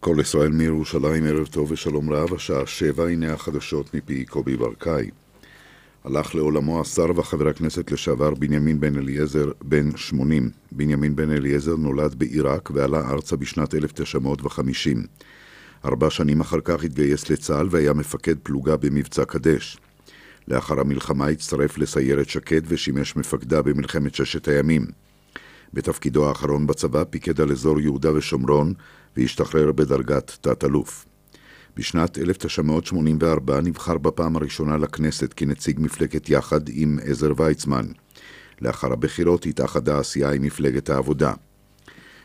כל ישראל מירושלים, ערב טוב ושלום רב, השעה שבע, הנה החדשות מפי קובי ברקאי. הלך לעולמו השר וחבר הכנסת לשעבר בנימין בן אליעזר, בן 80. בנימין בן אליעזר נולד בעיראק ועלה ארצה בשנת 1950. ארבע שנים אחר כך התגייס לצה"ל והיה מפקד פלוגה במבצע קדש. לאחר המלחמה הצטרף לסיירת שקד ושימש מפקדה במלחמת ששת הימים. בתפקידו האחרון בצבא פיקד על אזור יהודה ושומרון והשתחרר בדרגת תת-אלוף. בשנת 1984 נבחר בפעם הראשונה לכנסת כנציג מפלגת יחד עם עזר ויצמן. לאחר הבחירות התאחדה העשייה עם מפלגת העבודה.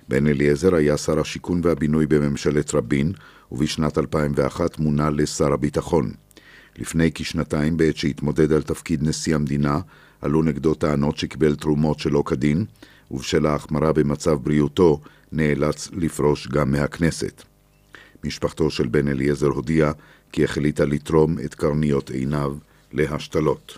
בן אליעזר היה שר השיכון והבינוי בממשלת רבין, ובשנת 2001 מונה לשר הביטחון. לפני כשנתיים, בעת שהתמודד על תפקיד נשיא המדינה, עלו נגדו טענות שקיבל תרומות שלא כדין, ובשל ההחמרה במצב בריאותו, נאלץ לפרוש גם מהכנסת. משפחתו של בן אליעזר הודיעה כי החליטה לתרום את קרניות עיניו להשתלות.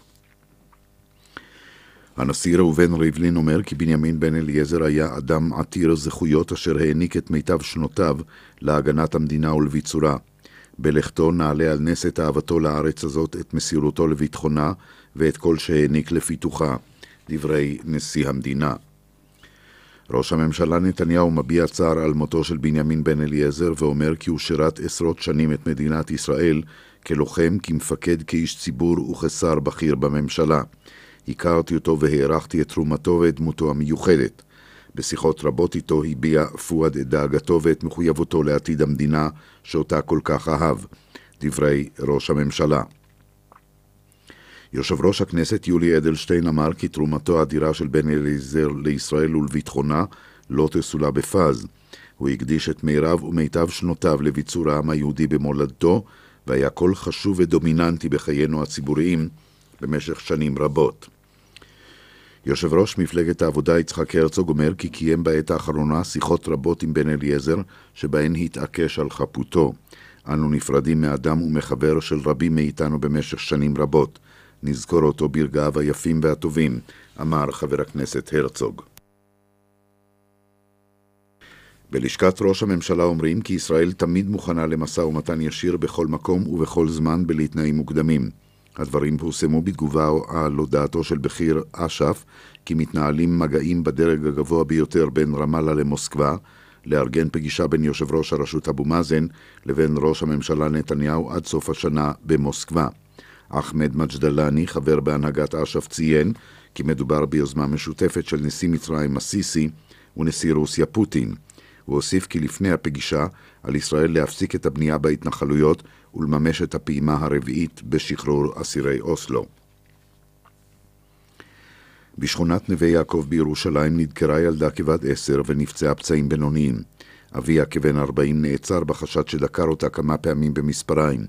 הנשיא ראובן ריבלין אומר כי בנימין בן אליעזר היה אדם עתיר זכויות אשר העניק את מיטב שנותיו להגנת המדינה ולביצורה. בלכתו נעלה על נס את אהבתו לארץ הזאת, את מסירותו לביטחונה ואת כל שהעניק לפיתוחה. דברי נשיא המדינה. ראש הממשלה נתניהו מביע צער על מותו של בנימין בן אליעזר ואומר כי הוא שירת עשרות שנים את מדינת ישראל כלוחם, כמפקד, כאיש ציבור וכשר בכיר בממשלה. הכרתי אותו והערכתי את תרומתו ואת דמותו המיוחדת. בשיחות רבות איתו הביע פואד את דאגתו ואת מחויבותו לעתיד המדינה שאותה כל כך אהב. דברי ראש הממשלה. יושב ראש הכנסת יולי אדלשטיין אמר כי תרומתו האדירה של בן אליעזר לישראל ולביטחונה לא תסולא בפז. הוא הקדיש את מירב ומיטב שנותיו לביצור העם היהודי במולדתו, והיה קול חשוב ודומיננטי בחיינו הציבוריים במשך שנים רבות. יושב ראש מפלגת העבודה יצחק הרצוג אומר כי קיים בעת האחרונה שיחות רבות עם בן אליעזר, שבהן התעקש על חפותו. אנו נפרדים מאדם ומחבר של רבים מאיתנו במשך שנים רבות. נזכור אותו ברגעיו היפים והטובים, אמר חבר הכנסת הרצוג. בלשכת ראש הממשלה אומרים כי ישראל תמיד מוכנה למשא ומתן ישיר בכל מקום ובכל זמן בלי תנאים מוקדמים. הדברים פורסמו בתגובה על הודעתו של בכיר אש"ף כי מתנהלים מגעים בדרג הגבוה ביותר בין רמאללה למוסקבה לארגן פגישה בין יושב ראש הרשות אבו מאזן לבין ראש הממשלה נתניהו עד סוף השנה במוסקבה. אחמד מג'דלני, חבר בהנהגת אש"ף, ציין כי מדובר ביוזמה משותפת של נשיא מצרים א-סיסי ונשיא רוסיה פוטין. הוא הוסיף כי לפני הפגישה על ישראל להפסיק את הבנייה בהתנחלויות ולממש את הפעימה הרביעית בשחרור אסירי אוסלו. בשכונת נווה יעקב בירושלים נדקרה ילדה כבת עשר ונפצעה פצעים בינוניים. אביה כבן ארבעים נעצר בחשד שדקר אותה כמה פעמים במספריים.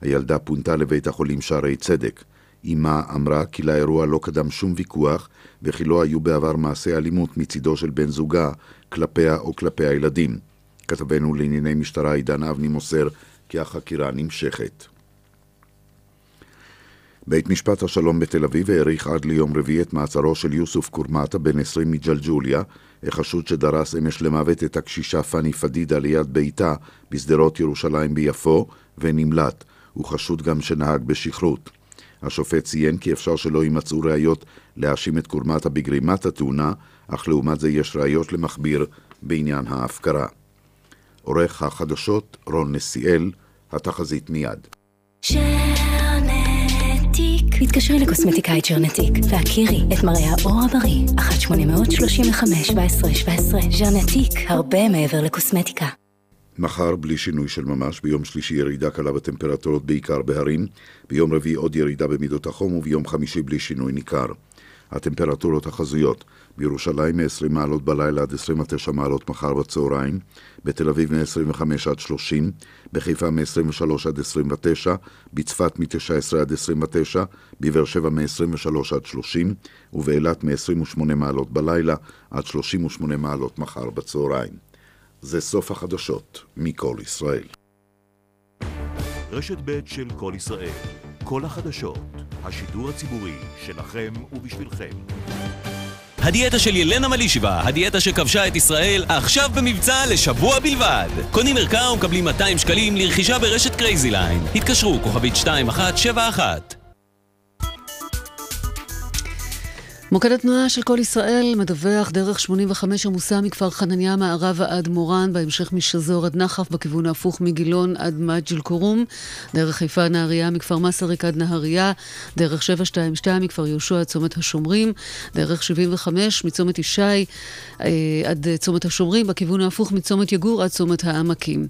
הילדה פונתה לבית החולים שערי צדק. אמה אמרה כי לאירוע לא קדם שום ויכוח וכי לא היו בעבר מעשי אלימות מצידו של בן זוגה כלפיה או כלפי הילדים. כתבנו לענייני משטרה עידן אבני מוסר כי החקירה נמשכת. בית משפט השלום בתל אביב האריך עד ליום רביעי את מעצרו של יוסוף קורמטה, בן 20 מג'לג'וליה, החשוד שדרס אמש למוות את הקשישה פאני פדידה ליד ביתה בשדרות ירושלים ביפו ונמלט. הוא חשוד גם שנהג בשכרות. השופט ציין כי אפשר שלא יימצאו ראיות להאשים את קורמטה בגרימת התאונה, אך לעומת זה יש ראיות למכביר בעניין ההפקרה. עורך החדשות רון נסיאל, התחזית מיד. התקשרי לקוסמטיקאית ג'רנטיק והכירי את מראה האור הבריא 1-835-1717 ג'רנטיק, הרבה מעבר לקוסמטיקה מחר בלי שינוי של ממש, ביום שלישי ירידה קלה בטמפרטורות בעיקר בהרים, ביום רביעי עוד ירידה במידות החום וביום חמישי בלי שינוי ניכר. הטמפרטורות החזויות בירושלים מ-20 מעלות בלילה עד 29 מעלות מחר בצהריים, בתל אביב מ-25 עד 30, בחיפה מ-23 עד 29, בצפת מ-19 עד 29, בבאר שבע מ-23 עד 30, ובאילת מ-28 מעלות בלילה עד 38 מעלות מחר בצהריים. זה סוף החדשות מכל ישראל. רשת ב' של כל ישראל, כל החדשות, השידור הציבורי שלכם ובשבילכם. הדיאטה של ילנה מלי שיבא, הדיאטה שכבשה את ישראל, עכשיו במבצע לשבוע בלבד. קונים ערכה ומקבלים 200 שקלים לרכישה ברשת קרייזי ליין. התקשרו, כוכבית 2171 מוקד התנועה של כל ישראל מדווח דרך 85 עמוסה מכפר חנניה מערבה עד מורן, בהמשך משזור עד נחף, בכיוון ההפוך מגילון עד מג'ל כרום, דרך חיפה נהריה מכפר מסריק עד נהריה, דרך 722 מכפר יהושע עד צומת השומרים, דרך 75 מצומת ישי אה, עד צומת השומרים, בכיוון ההפוך מצומת יגור עד צומת העמקים.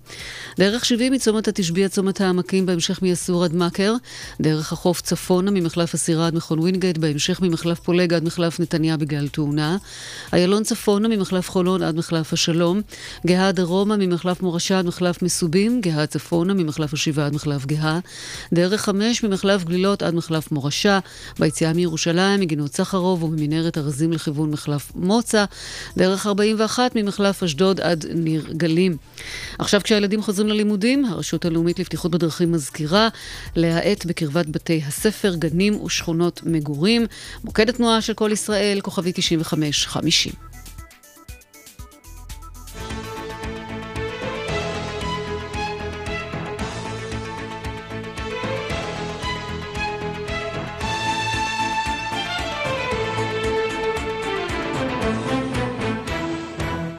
דרך 70 מצומת התשבי עד צומת העמקים, בהמשך מיסור עד מכר, דרך החוף צפונה ממחלף הסירה עד מכון ווינגייט, בהמשך ממחלף פולג עד מחלף נתניה בגלל תאונה, איילון צפונה ממחלף חולון עד מחלף השלום, גאה דרומה ממחלף מורשה עד מחלף מסובים, גאה צפונה ממחלף השבעה עד מחלף גאה, דרך חמש ממחלף גלילות עד מחלף מורשה, ביציאה מירושלים מגינות סחרוב וממנהרת ארזים לכיוון מחלף מוצא, דרך 41 ממחלף אשדוד עד ניר גלים. עכשיו כשהילדים חוזרים ללימודים, הרשות הלאומית לבטיחות בדרכים מזכירה להאט בקרבת בתי הספר, גנים ושכונות מגורים. מוקד התנועה של כל ישראל, כוכבי 9550.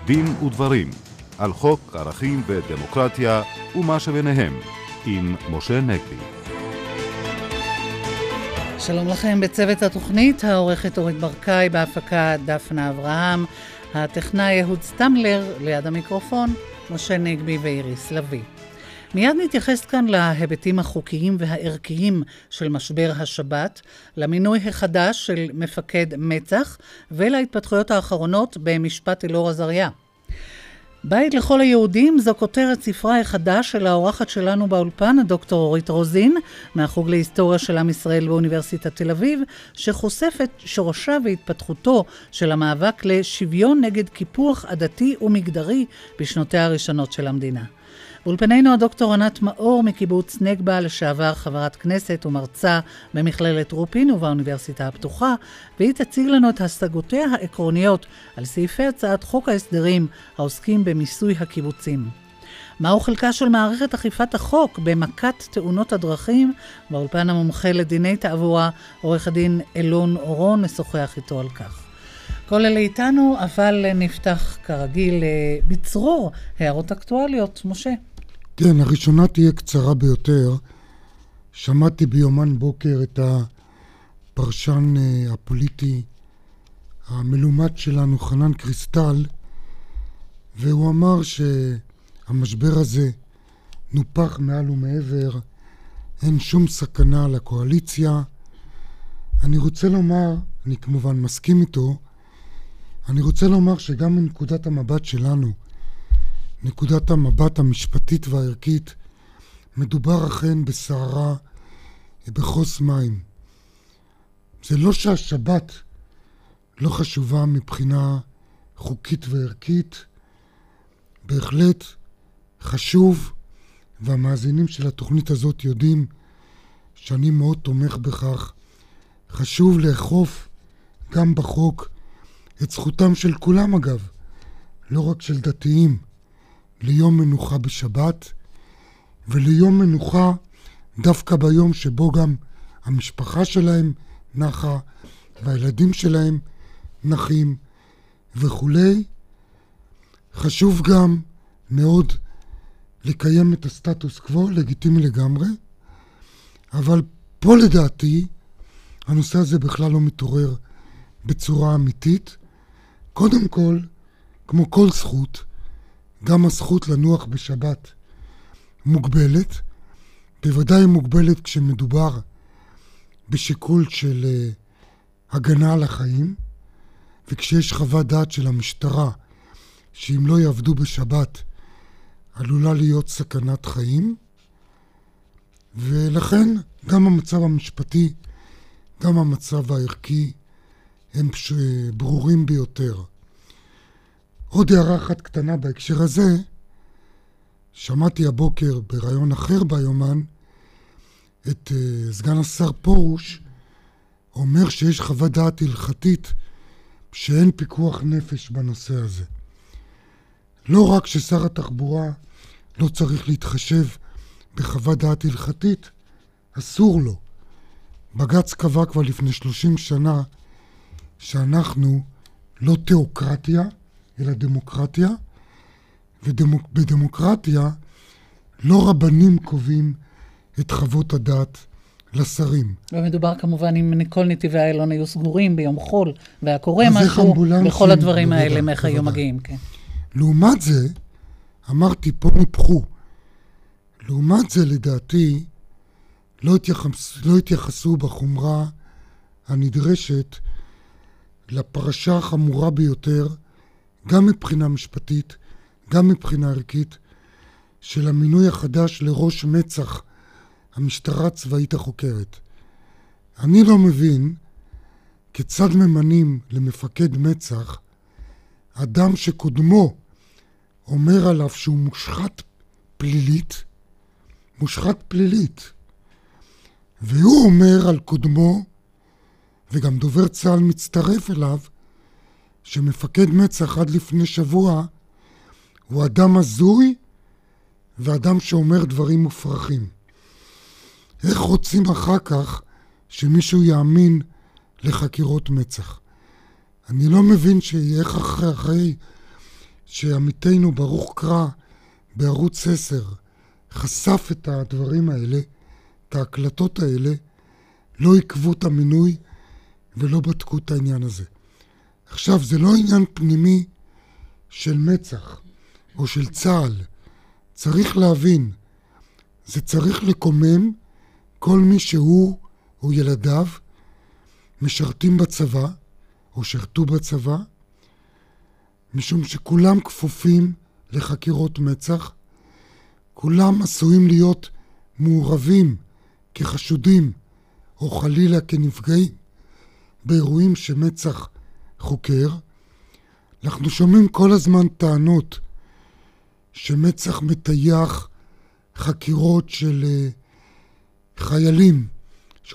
דין ודברים על חוק ערכים ודמוקרטיה ומה שביניהם עם משה נגבי. שלום לכם בצוות התוכנית, העורכת אורית ברקאי, בהפקה דפנה אברהם, הטכנאי אהוד סטמלר, ליד המיקרופון, משה נגבי ואיריס לביא. מיד נתייחס כאן להיבטים החוקיים והערכיים של משבר השבת, למינוי החדש של מפקד מצ"ח ולהתפתחויות האחרונות במשפט אלאור עזריה. בית לכל היהודים זו כותרת ספרה החדש של האורחת שלנו באולפן, הדוקטור אורית רוזין, מהחוג להיסטוריה של עם ישראל באוניברסיטת תל אביב, שחושפת שורשה והתפתחותו של המאבק לשוויון נגד קיפוח עדתי ומגדרי בשנותיה הראשונות של המדינה. באולפנינו הדוקטור ענת מאור מקיבוץ נגבה, לשעבר חברת כנסת ומרצה במכללת רופין ובאוניברסיטה הפתוחה, והיא תציג לנו את השגותיה העקרוניות על סעיפי הצעת חוק ההסדרים העוסקים במיסוי הקיבוצים. מהו חלקה של מערכת אכיפת החוק במכת תאונות הדרכים? באולפן המומחה לדיני תעבורה, עורך הדין אלון אורון משוחח איתו על כך. כל אלה איתנו, אבל נפתח כרגיל אה, בצרור הערות אקטואליות. משה. כן, הראשונה תהיה קצרה ביותר. שמעתי ביומן בוקר את הפרשן אה, הפוליטי המלומד שלנו, חנן קריסטל, והוא אמר שהמשבר הזה נופח מעל ומעבר, אין שום סכנה לקואליציה. אני רוצה לומר, אני כמובן מסכים איתו, אני רוצה לומר שגם מנקודת המבט שלנו, נקודת המבט המשפטית והערכית, מדובר אכן בסערה בכוס מים. זה לא שהשבת לא חשובה מבחינה חוקית וערכית, בהחלט חשוב, והמאזינים של התוכנית הזאת יודעים שאני מאוד תומך בכך. חשוב לאכוף גם בחוק את זכותם של כולם אגב, לא רק של דתיים. ליום מנוחה בשבת וליום מנוחה דווקא ביום שבו גם המשפחה שלהם נחה והילדים שלהם נחים וכולי. חשוב גם מאוד לקיים את הסטטוס קוו, לגיטימי לגמרי, אבל פה לדעתי הנושא הזה בכלל לא מתעורר בצורה אמיתית. קודם כל, כמו כל זכות, גם הזכות לנוח בשבת מוגבלת, בוודאי מוגבלת כשמדובר בשיקול של uh, הגנה על החיים, וכשיש חוות דעת של המשטרה שאם לא יעבדו בשבת עלולה להיות סכנת חיים, ולכן גם המצב המשפטי, גם המצב הערכי הם ברורים ביותר. עוד הערה אחת קטנה בהקשר הזה, שמעתי הבוקר בריאיון אחר ביומן את uh, סגן השר פרוש אומר שיש חוות דעת הלכתית שאין פיקוח נפש בנושא הזה. לא רק ששר התחבורה לא צריך להתחשב בחוות דעת הלכתית, אסור לו. בג"ץ קבע כבר לפני 30 שנה שאנחנו לא תיאוקרטיה, אלא דמוקרטיה, ובדמוקרטיה לא רבנים קובעים את חוות הדעת לשרים. ומדובר כמובן אם כל נתיבי איילון היו סגורים ביום חול, והיה קורה משהו, וכל הדברים האלה מאיך היו מגיעים, כן. לעומת זה, אמרתי, פה ניפחו. לעומת זה, לדעתי, לא, התייחס, לא התייחסו בחומרה הנדרשת לפרשה החמורה ביותר, גם מבחינה משפטית, גם מבחינה ערכית, של המינוי החדש לראש מצ"ח, המשטרה הצבאית החוקרת. אני לא מבין כיצד ממנים למפקד מצ"ח אדם שקודמו אומר עליו שהוא מושחת פלילית, מושחת פלילית. והוא אומר על קודמו, וגם דובר צה"ל מצטרף אליו, שמפקד מצ"ח עד לפני שבוע הוא אדם הזוי ואדם שאומר דברים מופרכים. איך רוצים אחר כך שמישהו יאמין לחקירות מצ"ח? אני לא מבין שאיך אחרי, אחרי שעמיתנו ברוך קרא בערוץ 10 חשף את הדברים האלה, את ההקלטות האלה, לא עיכבו את המינוי ולא בדקו את העניין הזה. עכשיו, זה לא עניין פנימי של מצ"ח או של צה"ל. צריך להבין, זה צריך לקומם כל מי שהוא או ילדיו משרתים בצבא או שירתו בצבא, משום שכולם כפופים לחקירות מצ"ח, כולם עשויים להיות מעורבים כחשודים או חלילה כנפגעים באירועים שמצ"ח חוקר. אנחנו שומעים כל הזמן טענות שמצ"ח מטייח חקירות של uh, חיילים,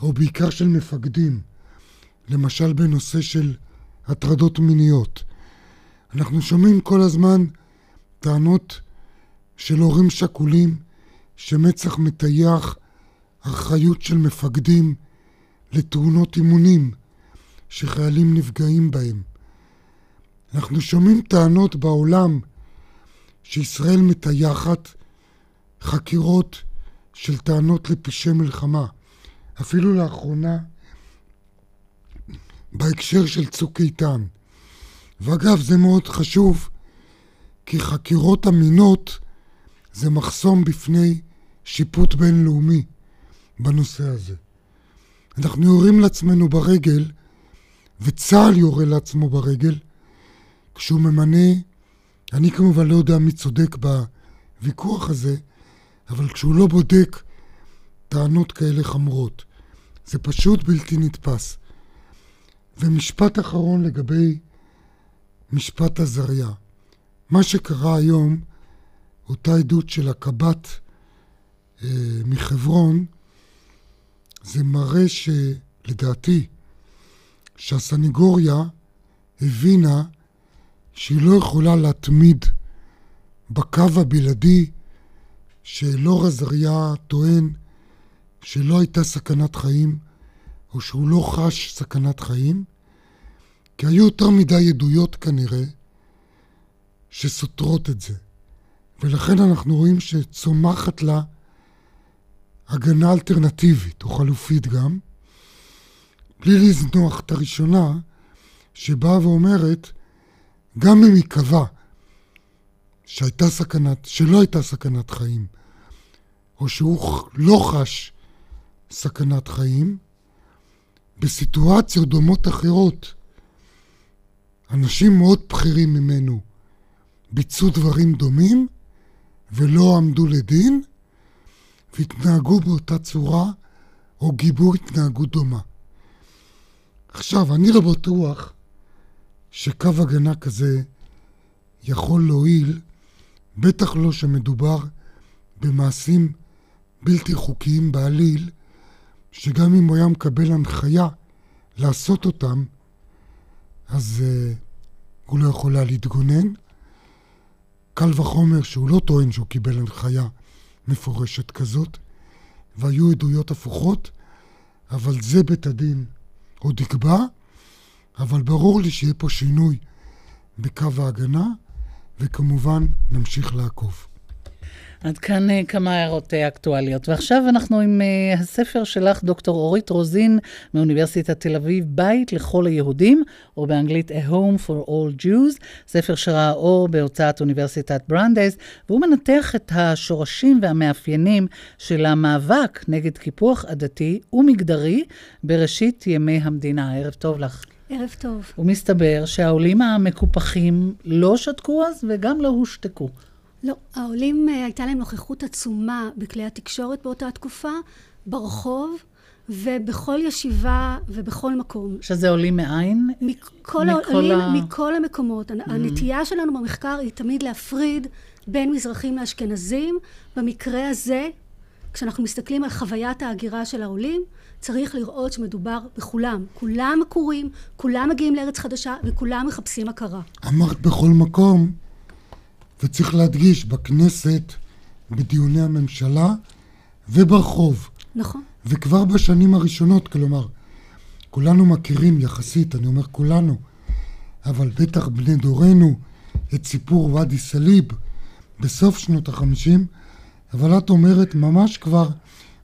או בעיקר של מפקדים, למשל בנושא של הטרדות מיניות. אנחנו שומעים כל הזמן טענות של הורים שכולים שמצ"ח מטייח אחריות של מפקדים לתאונות אימונים שחיילים נפגעים בהם. אנחנו שומעים טענות בעולם שישראל מטייחת חקירות של טענות לפשעי מלחמה. אפילו לאחרונה, בהקשר של צוק איתן. ואגב, זה מאוד חשוב, כי חקירות אמינות זה מחסום בפני שיפוט בינלאומי בנושא הזה. אנחנו יורים לעצמנו ברגל, וצה"ל יורה לעצמו ברגל, כשהוא ממנה, אני כמובן לא יודע מי צודק בוויכוח הזה, אבל כשהוא לא בודק טענות כאלה חמורות. זה פשוט בלתי נתפס. ומשפט אחרון לגבי משפט עזריה. מה שקרה היום, אותה עדות של הקב"ט אה, מחברון, זה מראה שלדעתי, שהסנגוריה הבינה שהיא לא יכולה להתמיד בקו הבלעדי שאלאור עזריה טוען שלא הייתה סכנת חיים, או שהוא לא חש סכנת חיים, כי היו יותר מדי עדויות כנראה שסותרות את זה. ולכן אנחנו רואים שצומחת לה הגנה אלטרנטיבית, או חלופית גם, בלי לזנוח את הראשונה, שבאה ואומרת, גם אם ייקבע שהייתה סכנת, שלא הייתה סכנת חיים, או שהוא לא חש סכנת חיים, בסיטואציות דומות אחרות, אנשים מאוד בכירים ממנו ביצעו דברים דומים ולא עמדו לדין והתנהגו באותה צורה או גיבו התנהגות דומה. עכשיו, אני לא בטוח שקו הגנה כזה יכול להועיל, בטח לא שמדובר במעשים בלתי חוקיים בעליל, שגם אם הוא היה מקבל הנחיה לעשות אותם, אז uh, הוא לא יכול היה להתגונן. קל וחומר שהוא לא טוען שהוא קיבל הנחיה מפורשת כזאת, והיו עדויות הפוכות, אבל זה בית הדין עוד יקבע, אבל ברור לי שיהיה פה שינוי בקו ההגנה, וכמובן נמשיך לעקוב. עד כאן אה, כמה הערות אה, אקטואליות. ועכשיו אנחנו עם uh, הספר שלך, דוקטור אורית רוזין, מאוניברסיטת תל אביב, בית לכל היהודים, או באנגלית A Home for All Jews, ספר שראה אור בהוצאת אוניברסיטת ברנדס, והוא מנתח את השורשים והמאפיינים של המאבק נגד קיפוח עדתי ומגדרי בראשית ימי המדינה. ערב טוב לך. ערב טוב. ומסתבר שהעולים המקופחים לא שתקו אז וגם לא הושתקו. לא, העולים אה, הייתה להם נוכחות עצומה בכלי התקשורת באותה תקופה, ברחוב. ובכל ישיבה ובכל מקום. שזה עולים מאין? מכל, העולים, ה... מכל המקומות. Mm-hmm. הנטייה שלנו במחקר היא תמיד להפריד בין מזרחים לאשכנזים. במקרה הזה, כשאנחנו מסתכלים על חוויית ההגירה של העולים, צריך לראות שמדובר בכולם. כולם עקורים, כולם מגיעים לארץ חדשה וכולם מחפשים הכרה. אמרת בכל מקום, וצריך להדגיש, בכנסת, בדיוני הממשלה וברחוב. נכון. וכבר בשנים הראשונות, כלומר, כולנו מכירים יחסית, אני אומר כולנו, אבל בטח בני דורנו, את סיפור ואדי סאליב בסוף שנות החמישים, אבל את אומרת ממש כבר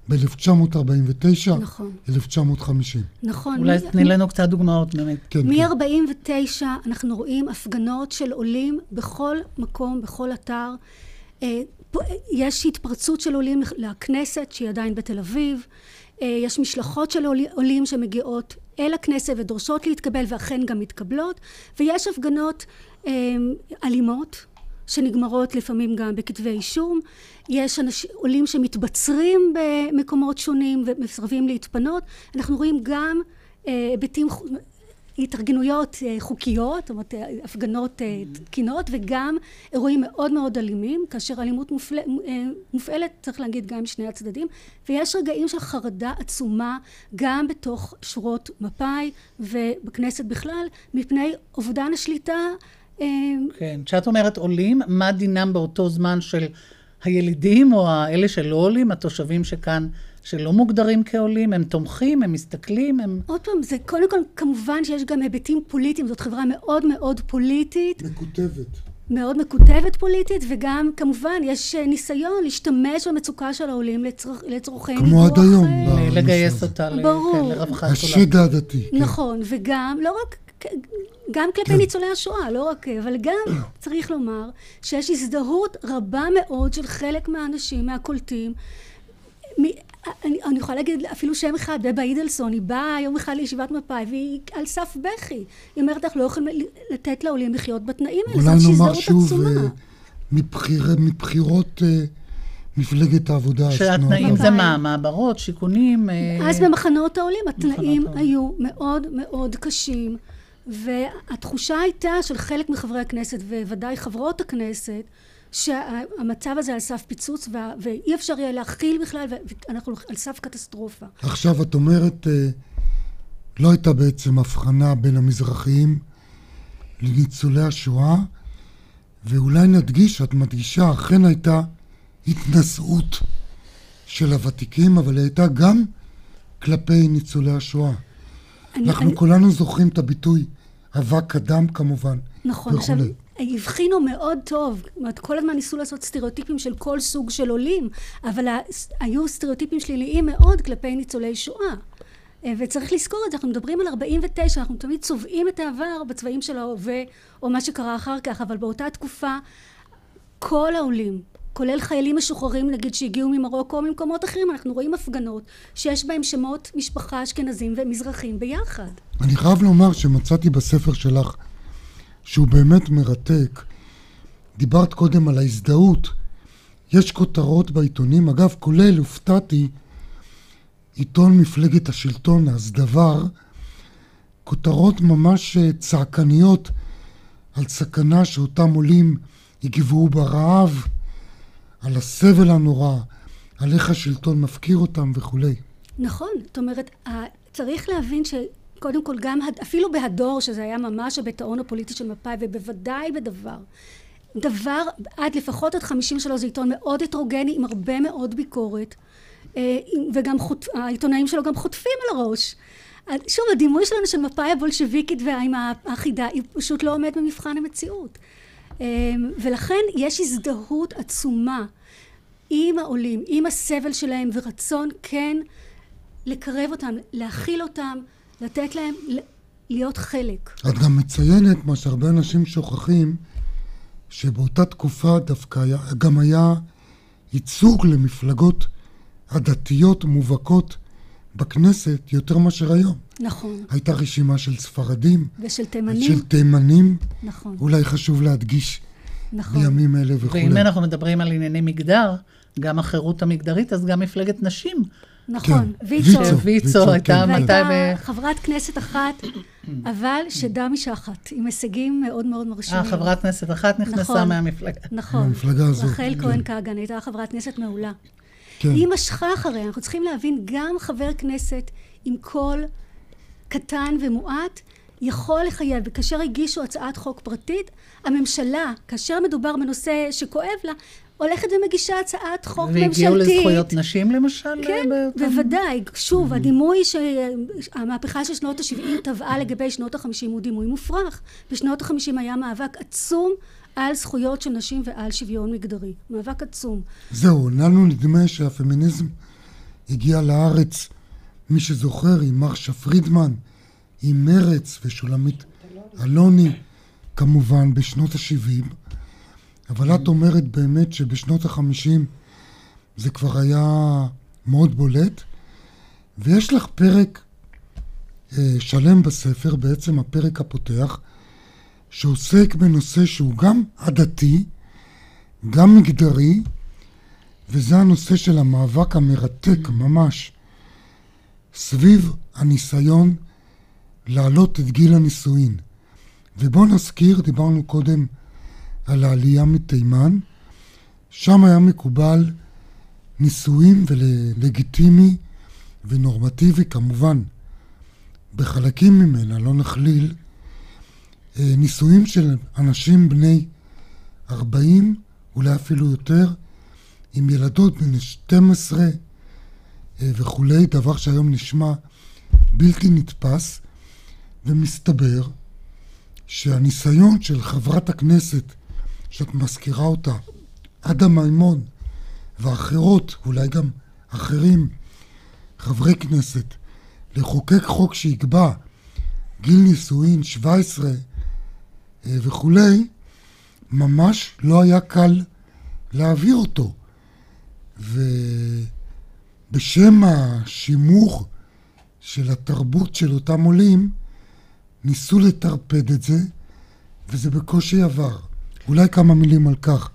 ב-1949, נכון. 1950. נכון. אולי תני לנו קצת דוגמאות באמת. כן, מ-49 כן. אנחנו רואים הפגנות של עולים בכל מקום, בכל אתר. אה, יש התפרצות של עולים לכנסת, שהיא עדיין בתל אביב. אה, יש משלחות של עולים שמגיעות אל הכנסת ודורשות להתקבל, ואכן גם מתקבלות. ויש הפגנות אה, אלימות. שנגמרות לפעמים גם בכתבי אישום. יש אנש, עולים שמתבצרים במקומות שונים ומסרבים להתפנות. אנחנו רואים גם אה, היבטים, התארגנויות אה, חוקיות, זאת אומרת אה, הפגנות אה, תקינות וגם אירועים מאוד מאוד אלימים, כאשר אלימות מופל, אה, מופעלת, צריך להגיד, גם משני הצדדים, ויש רגעים של חרדה עצומה גם בתוך שורות מפא"י ובכנסת בכלל, מפני אובדן השליטה כן, כשאת אומרת עולים, מה דינם באותו זמן של הילידים או האלה שלא עולים, התושבים שכאן, שלא מוגדרים כעולים, הם תומכים, הם מסתכלים, הם... עוד פעם, זה קודם כל, כמובן שיש גם היבטים פוליטיים, זאת חברה מאוד מאוד פוליטית. מקוטבת. מאוד מקוטבת פוליטית, וגם כמובן יש אה, ניסיון להשתמש במצוקה של העולים לצרכ... לצורכי ניתוח. כמו עד היום. לגייס אותה כן, לרווחת עולם. השד העדתי. כן. נכון, וגם, לא רק גם כלפי. ניצולי השואה, לא רק, אבל גם צריך לומר שיש הזדהות רבה מאוד של חלק מהאנשים, מהקולטים. מ, אני, אני יכולה להגיד אפילו שם אחד, בבה אידלסון, היא באה יום אחד לישיבת מפא"י והיא על סף בכי. היא אומרת, אנחנו לא יכולים לתת לעולים לחיות בתנאים האלה, זאת הזדהות עצומה. אולי נאמר שוב, מבחיר, מבחירות... אה, מפלגת העבודה. שהתנאים זה מה? מעברות, שיכונים? אה, אז במחנות העולים התנאים היו מאוד מאוד קשים. והתחושה הייתה של חלק מחברי הכנסת, וודאי חברות הכנסת, שהמצב הזה על סף פיצוץ ואי אפשר יהיה להכיל בכלל ואנחנו על סף קטסטרופה. עכשיו את אומרת, אה, לא הייתה בעצם הבחנה בין המזרחיים לניצולי השואה, ואולי נדגיש, את מדגישה, אכן הייתה התנשאות של הוותיקים, אבל היא הייתה גם כלפי ניצולי השואה. אני, אנחנו אני... כולנו זוכרים את הביטוי אבק אדם כמובן. נכון, עכשיו, הבחינו מאוד טוב, זאת אומרת, כל הזמן ניסו לעשות סטריאוטיפים של כל סוג של עולים, אבל היו סטריאוטיפים שליליים מאוד כלפי ניצולי שואה. אה, וצריך לזכור את זה, אנחנו מדברים על 49, אנחנו תמיד צובעים את העבר בצבעים של ההווה, או מה שקרה אחר כך, אבל באותה תקופה כל העולים, כולל חיילים משוחררים נגיד שהגיעו ממרוקו או ממקומות אחרים, אנחנו רואים הפגנות שיש בהם שמות משפחה אשכנזים ומזרחים ביחד. אני חייב לומר שמצאתי בספר שלך שהוא באמת מרתק. דיברת קודם על ההזדהות. יש כותרות בעיתונים, אגב, כולל, הופתעתי, עיתון מפלגת השלטון, אז דבר, כותרות ממש אה, צעקניות על סכנה שאותם עולים יגברו ברעב. על הסבל הנורא, על איך השלטון מפקיר אותם וכולי. נכון, זאת אומרת, צריך להבין ש... קודם כל גם, אפילו בהדור, שזה היה ממש הביטאון הפוליטי של מפא"י, ובוודאי בדבר. דבר, עד לפחות עד 53 זה עיתון מאוד הטרוגני, עם הרבה מאוד ביקורת, אה, וגם חוט... העיתונאים שלו גם חוטפים על הראש. שוב, הדימוי שלנו של מפא"י הבולשביקית ועם האחידה, היא פשוט לא עומד במבחן המציאות. אה, ולכן יש הזדהות עצומה עם העולים, עם הסבל שלהם, ורצון כן לקרב אותם, להכיל אותם, לתת להם להיות חלק. את גם מציינת מה שהרבה אנשים שוכחים, שבאותה תקופה דווקא היה, גם היה ייצוג למפלגות הדתיות מובהקות בכנסת יותר מאשר היום. נכון. הייתה רשימה של ספרדים. ושל תימנים. של תימנים. נכון. אולי חשוב להדגיש נכון. בימים אלה וכולי. ואם אנחנו מדברים על ענייני מגדר, גם החירות המגדרית, אז גם מפלגת נשים. נכון, כן. ויצו. ויצו, ויצו הייתה מתי... והייתה חברת כנסת אחת, אבל שדה משחת, עם הישגים מאוד מאוד מרשימים. אה, חברת כנסת אחת נכנסה נכון, מהמפלגה. נכון. מהמפלגה הזאת. רחל כן. כהן כהגן הייתה חברת כנסת מעולה. כן. היא משכה אחריה, אנחנו צריכים להבין, גם חבר כנסת עם קול קטן ומועט, יכול לחייב, וכאשר הגישו הצעת חוק פרטית, הממשלה, כאשר מדובר בנושא שכואב לה, הולכת ומגישה הצעת חוק והגיעו ממשלתית. והגיעו לזכויות נשים למשל? כן, באותם... בוודאי. שוב, mm-hmm. הדימוי שהמהפכה של שנות ה-70 טבעה לגבי שנות ה-50 הוא דימוי מופרך. בשנות ה-50 היה מאבק עצום על זכויות של נשים ועל שוויון מגדרי. מאבק עצום. זהו, לנו נדמה שהפמיניזם הגיע לארץ, מי שזוכר, עם מרשה פרידמן, עם מרץ ושולמית אלוני, כמובן, בשנות ה-70. אבל את אומרת באמת שבשנות החמישים זה כבר היה מאוד בולט, ויש לך פרק אה, שלם בספר, בעצם הפרק הפותח, שעוסק בנושא שהוא גם עדתי, גם מגדרי, וזה הנושא של המאבק המרתק ממש סביב הניסיון להעלות את גיל הנישואין. ובואו נזכיר, דיברנו קודם על העלייה מתימן, שם היה מקובל נישואים ולגיטימי ונורמטיבי כמובן בחלקים ממנה, לא נכליל, אה, נישואים של אנשים בני 40, אולי אפילו יותר, עם ילדות בני 12 אה, וכולי, דבר שהיום נשמע בלתי נתפס, ומסתבר שהניסיון של חברת הכנסת שאת מזכירה אותה, עדה מימון ואחרות, אולי גם אחרים, חברי כנסת, לחוקק חוק שיקבע גיל נישואין 17 אה, וכולי, ממש לא היה קל להעביר אותו. ובשם השימור של התרבות של אותם עולים, ניסו לטרפד את זה, וזה בקושי עבר. אולי כמה מילים על כך.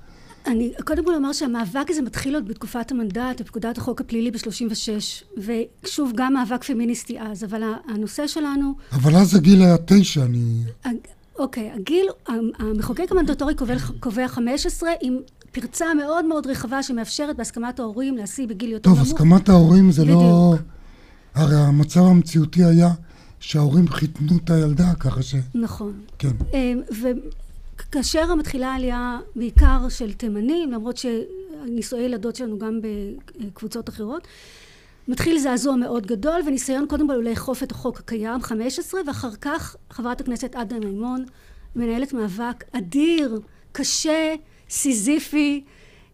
אני קודם כל אומר שהמאבק הזה מתחיל עוד בתקופת המנדט, בפקודת החוק הפלילי ב-36, ושוב, גם מאבק פמיניסטי אז, אבל הנושא שלנו... אבל אז הגיל היה תשע, אני... אוקיי, הגיל, המחוקק המנדטורי קובע, קובע 15 עם פרצה מאוד מאוד רחבה שמאפשרת בהסכמת ההורים להשיא בגיל יותר נמוך. טוב, הסכמת ההורים זה לא- בדיוק. לא... הרי המצב המציאותי היה שההורים חיתנו את הילדה, ככה ש... נכון. כן. אמ, כאשר מתחילה עלייה בעיקר של תימנים, למרות שנישואי ילדות שלנו גם בקבוצות אחרות, מתחיל זעזוע מאוד גדול וניסיון קודם כל לאכוף את החוק הקיים 15 ואחר כך חברת הכנסת עדה מימון מנהלת מאבק אדיר, קשה, סיזיפי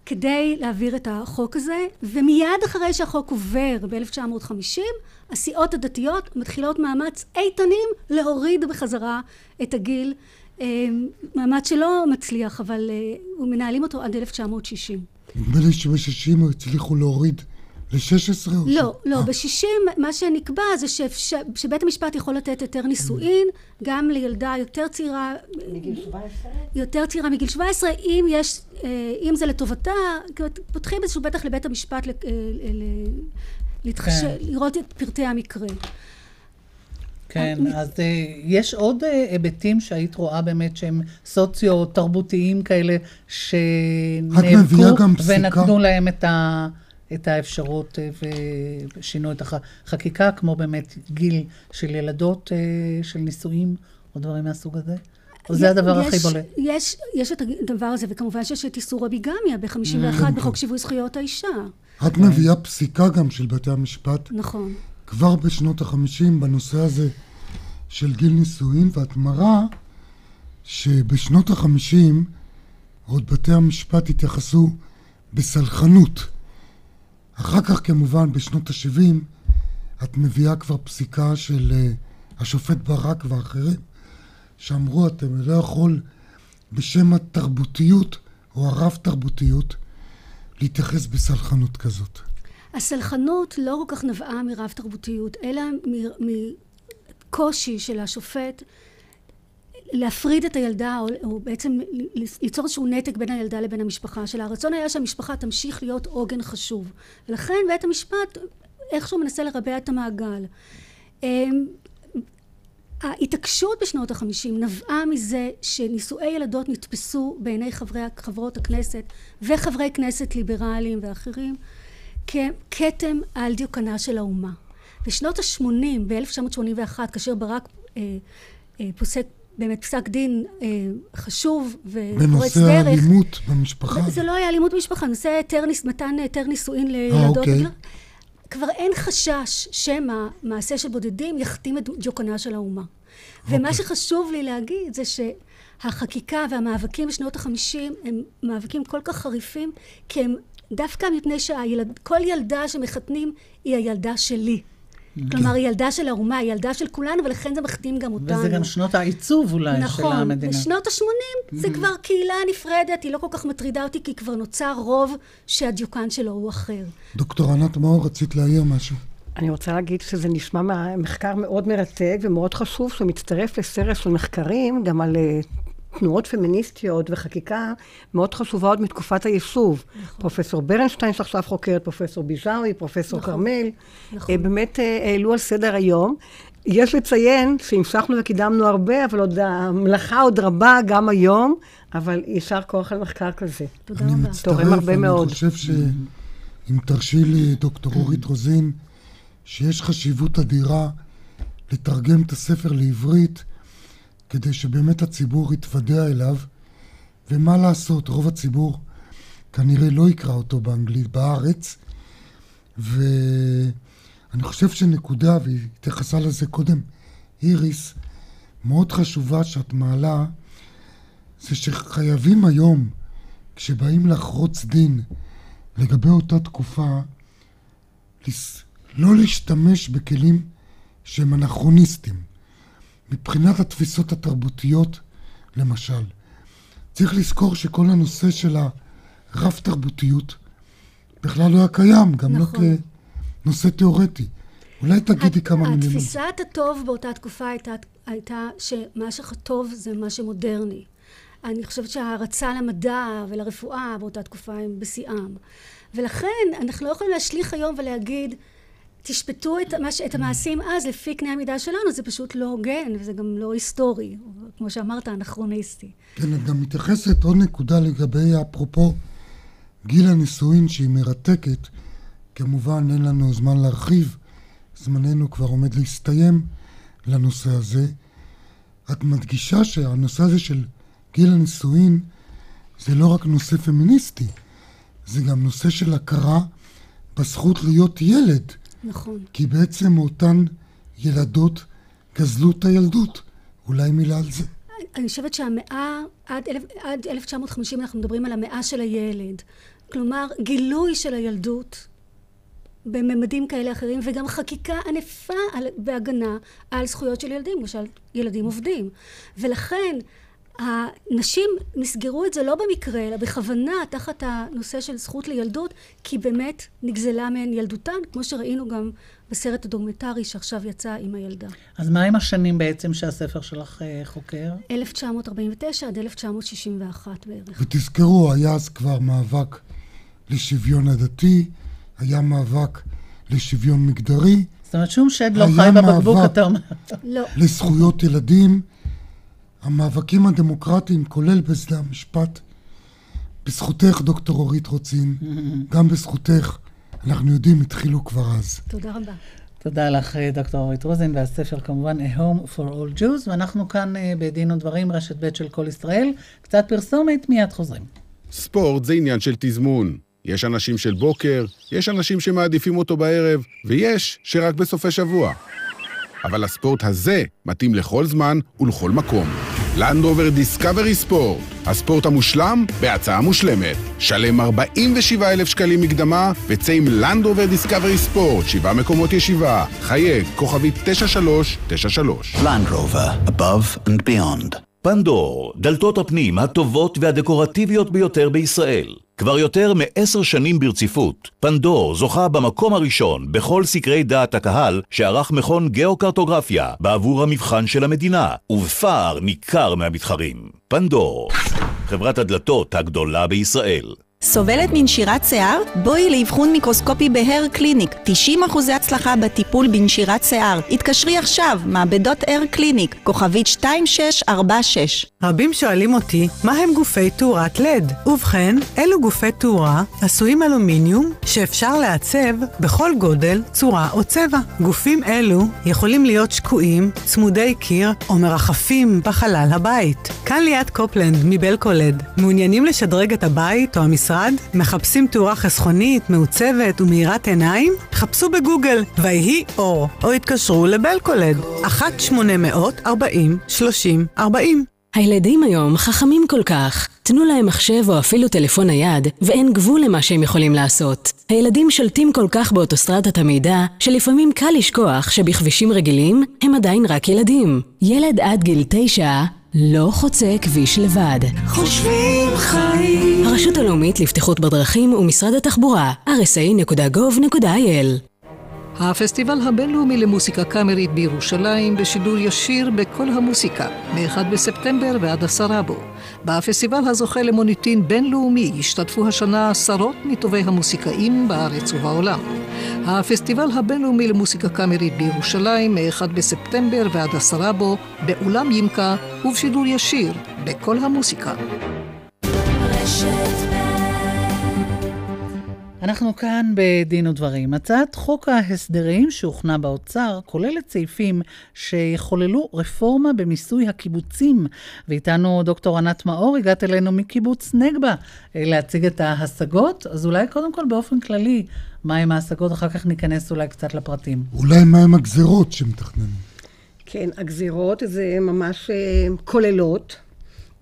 כדי להעביר את החוק הזה ומיד אחרי שהחוק עובר ב-1950 הסיעות הדתיות מתחילות מאמץ איתנים להוריד בחזרה את הגיל אה, מאמץ שלא מצליח, אבל אה, מנהלים אותו עד 1960. נדמה לי שב-60 הצליחו להוריד ל-16 או לא, לא, אה. ב-60 מה שנקבע זה שאפשר, שבית המשפט יכול לתת היתר נישואין גם לילדה יותר צעירה מגיל 17? יותר צעירה מגיל 17 אם יש, אם זה לטובתה פותחים איזשהו בטח לבית המשפט להתחשב, כן. לראות את פרטי המקרה כן, אז uh, יש עוד uh, היבטים שהיית רואה באמת שהם סוציו-תרבותיים כאלה, שנאבקו ונתנו להם את, ה, את האפשרות אה, ושינו את החקיקה, כמו באמת גיל של ילדות אה, של נישואים או דברים מהסוג הזה? או זה הדבר יש, הכי בולט? יש, יש את הדבר הזה, וכמובן שיש את איסור הביגמיה ב-51 כן, בחוק כן. שיווי זכויות האישה. את מביאה פסיקה גם של בתי המשפט, נכון. כבר בשנות החמישים, בנושא הזה של גיל נישואין, ואת מראה שבשנות החמישים עוד בתי המשפט התייחסו בסלחנות. אחר כך כמובן בשנות ה-70 את מביאה כבר פסיקה של uh, השופט ברק ואחרים שאמרו אתם לא יכול בשם התרבותיות או הרב תרבותיות להתייחס בסלחנות כזאת. הסלחנות לא כל כך נבעה מרב תרבותיות, אלא מקושי של השופט להפריד את הילדה, או, או בעצם ליצור איזשהו נתק בין הילדה לבין המשפחה שלה. הרצון היה שהמשפחה תמשיך להיות עוגן חשוב. ולכן בית המשפט איכשהו מנסה לרבע את המעגל. אמ, ההתעקשות בשנות החמישים נבעה מזה שנישואי ילדות נתפסו בעיני חברי, חברות הכנסת וחברי כנסת ליברליים ואחרים ככתם על דיוקנה של האומה. בשנות ה-80, ב-1981, כאשר ברק אה, אה, פוסק באמת פסק דין אה, חשוב ופורץ דרך. בנושא האלימות במשפחה? זה לא היה אלימות במשפחה, נושא היתר, מתן היתר נישואין לילדות. אה, אוקיי. כבר אין חשש שמא מעשה של בודדים יכתים את דיוקנה של האומה. ומה אוקיי. שחשוב לי להגיד זה שהחקיקה והמאבקים בשנות החמישים הם מאבקים כל כך חריפים, כי הם דווקא מפני שכל ילדה שמחתנים היא הילדה שלי. כלומר, היא ילדה של האומה, היא ילדה של כולנו, ולכן זה מחתים גם אותנו. וזה גם שנות העיצוב אולי נכון, של המדינה. נכון, בשנות ה-80 זה כבר קהילה נפרדת, היא לא כל כך מטרידה אותי, כי כבר נוצר רוב שהדיוקן שלו הוא אחר. דוקטור ענת מאור, רצית להעיר משהו. אני רוצה להגיד שזה נשמע מחקר מאוד מרתק ומאוד חשוב, שמצטרף לסרט של מחקרים, גם על אה, תנועות פמיניסטיות וחקיקה מאוד חשובה עוד מתקופת היישוב. נכון. פרופסור ברנשטיין שעכשיו חוקרת, פרופסור ביזאוי, פרופסור נכון. כרמל, נכון. באמת אה, העלו על סדר היום. יש לציין שהמשכנו וקידמנו הרבה, אבל עוד המלאכה עוד רבה גם היום, אבל יישר כוח על מחקר כזה. תודה רבה. אני מצטרף, אני חושב שאם תרשי לי, דוקטור אורית רוזין, שיש חשיבות אדירה לתרגם את הספר לעברית, כדי שבאמת הציבור יתוודע אליו, ומה לעשות, רוב הציבור כנראה לא יקרא אותו באנגלית בארץ, ואני חושב שנקודה, והיא התייחסה לזה קודם, איריס, מאוד חשובה שאת מעלה, זה שחייבים היום, כשבאים לחרוץ דין לגבי אותה תקופה, לא להשתמש בכלים שהם אנכרוניסטיים. מבחינת התפיסות התרבותיות, למשל, צריך לזכור שכל הנושא של הרב תרבותיות בכלל לא היה קיים, גם נכון. לא כנושא תיאורטי. אולי תגידי הת, כמה מילים. התפיסת הטוב באותה תקופה הייתה, הייתה שמה שטוב זה מה שמודרני. אני חושבת שההערצה למדע ולרפואה באותה תקופה הם בשיאם. ולכן אנחנו לא יכולים להשליך היום ולהגיד תשפטו את, המש, את המעשים אז לפי קנה המידה שלנו, זה פשוט לא הוגן וזה גם לא היסטורי, כמו שאמרת, אנכרוניסטי. כן, את גם מתייחסת עוד נקודה לגבי, אפרופו גיל הנישואין שהיא מרתקת, כמובן אין לנו זמן להרחיב, זמננו כבר עומד להסתיים לנושא הזה. את מדגישה שהנושא הזה של גיל הנישואין זה לא רק נושא פמיניסטי, זה גם נושא של הכרה בזכות להיות ילד. נכון. כי בעצם אותן ילדות גזלו את הילדות. אולי מילה על זה. אני חושבת שהמאה, עד, אלף, עד 1950 אנחנו מדברים על המאה של הילד. כלומר, גילוי של הילדות בממדים כאלה אחרים, וגם חקיקה ענפה על, בהגנה על זכויות של ילדים, למשל ילדים עובדים. ולכן, הנשים מסגרו את זה לא במקרה, אלא בכוונה, תחת הנושא של זכות לילדות, כי באמת נגזלה מהן ילדותן, כמו שראינו גם בסרט הדוקומנטרי שעכשיו יצא עם הילדה. אז מה עם השנים בעצם שהספר שלך חוקר? 1949 עד 1961 בערך. ותזכרו, היה אז כבר מאבק לשוויון עדתי, היה מאבק לשוויון מגדרי. זאת אומרת, שום שד לא חי בבקבוק, אתה אומר. לא. לזכויות ילדים. המאבקים הדמוקרטיים, כולל בשדה המשפט, בזכותך, דוקטור אורית רוצין, גם בזכותך, אנחנו יודעים, התחילו כבר אז. תודה רבה. תודה לך, דוקטור אורית רוזין, והספר כמובן A Home for All Jews, ואנחנו כאן בדין ודברים, רשת ב' של כל ישראל. קצת פרסומת, מיד חוזרים. ספורט זה עניין של תזמון. יש אנשים של בוקר, יש אנשים שמעדיפים אותו בערב, ויש שרק בסופי שבוע. אבל הספורט הזה מתאים לכל זמן ולכל מקום. לנדרובר דיסקאברי ספורט, הספורט המושלם בהצעה מושלמת. שלם 47,000 שקלים מקדמה וצא עם לנדרובר דיסקאברי ספורט, שבעה מקומות ישיבה. חייג, כוכבית 9393. לנדרובר, above and beyond. פנדור, דלתות הפנים הטובות והדקורטיביות ביותר בישראל. כבר יותר מעשר שנים ברציפות, פנדור זוכה במקום הראשון בכל סקרי דעת הקהל שערך מכון גיאוקרטוגרפיה בעבור המבחן של המדינה, ובפער ניכר מהמתחרים. פנדור, חברת הדלתות הגדולה בישראל. סובלת מנשירת שיער? בואי לאבחון מיקרוסקופי בהר קליניק. 90 אחוזי הצלחה בטיפול בנשירת שיער. התקשרי עכשיו, מעבדות הר קליניק, כוכבית 2646. רבים שואלים אותי, מה הם גופי תאורת לד? ובכן, אלו גופי תאורה עשויים אלומיניום שאפשר לעצב בכל גודל, צורה או צבע. גופים אלו יכולים להיות שקועים, צמודי קיר או מרחפים בחלל הבית. כאן ליאת קופלנד מבלקולד. מעוניינים לשדרג את הבית או המשרד? המשרד? מחפשים תאורה חסכונית, מעוצבת ומאירת עיניים? חפשו בגוגל ויהי אור, או התקשרו לבלקולד, 1-800-40-30-40. הילדים היום חכמים כל כך. תנו להם מחשב או אפילו טלפון נייד, ואין גבול למה שהם יכולים לעשות. הילדים שולטים כל כך באוטוסטרדת המידע, שלפעמים קל לשכוח שבכבישים רגילים הם עדיין רק ילדים. ילד עד גיל תשע לא חוצה כביש לבד. חושבים חיים. הרשות הלאומית לבטיחות בדרכים ומשרד התחבורה, rsa.gov.il הפסטיבל הבינלאומי למוסיקה קאמרית בירושלים בשידור ישיר בכל המוסיקה, מ-1 בספטמבר ועד עשרה בו. בפסטיבל הזוכה למוניטין בינלאומי השתתפו השנה עשרות מטובי המוסיקאים בארץ ובעולם. הפסטיבל הבינלאומי למוסיקה קאמרית בירושלים מ-1 בספטמבר ועד עשרה בו, באולם ימקה ובשידור ישיר בכל המוסיקה. אנחנו כאן בדין ודברים. הצעת חוק ההסדרים שהוכנה באוצר כוללת סעיפים שיחוללו רפורמה במיסוי הקיבוצים. ואיתנו דוקטור ענת מאור, הגעת אלינו מקיבוץ נגבה להציג את ההשגות. אז אולי קודם כל באופן כללי, מהם ההשגות? אחר כך ניכנס אולי קצת לפרטים. אולי מהם הגזרות שמתכננים. כן, הגזירות זה ממש uh, כוללות.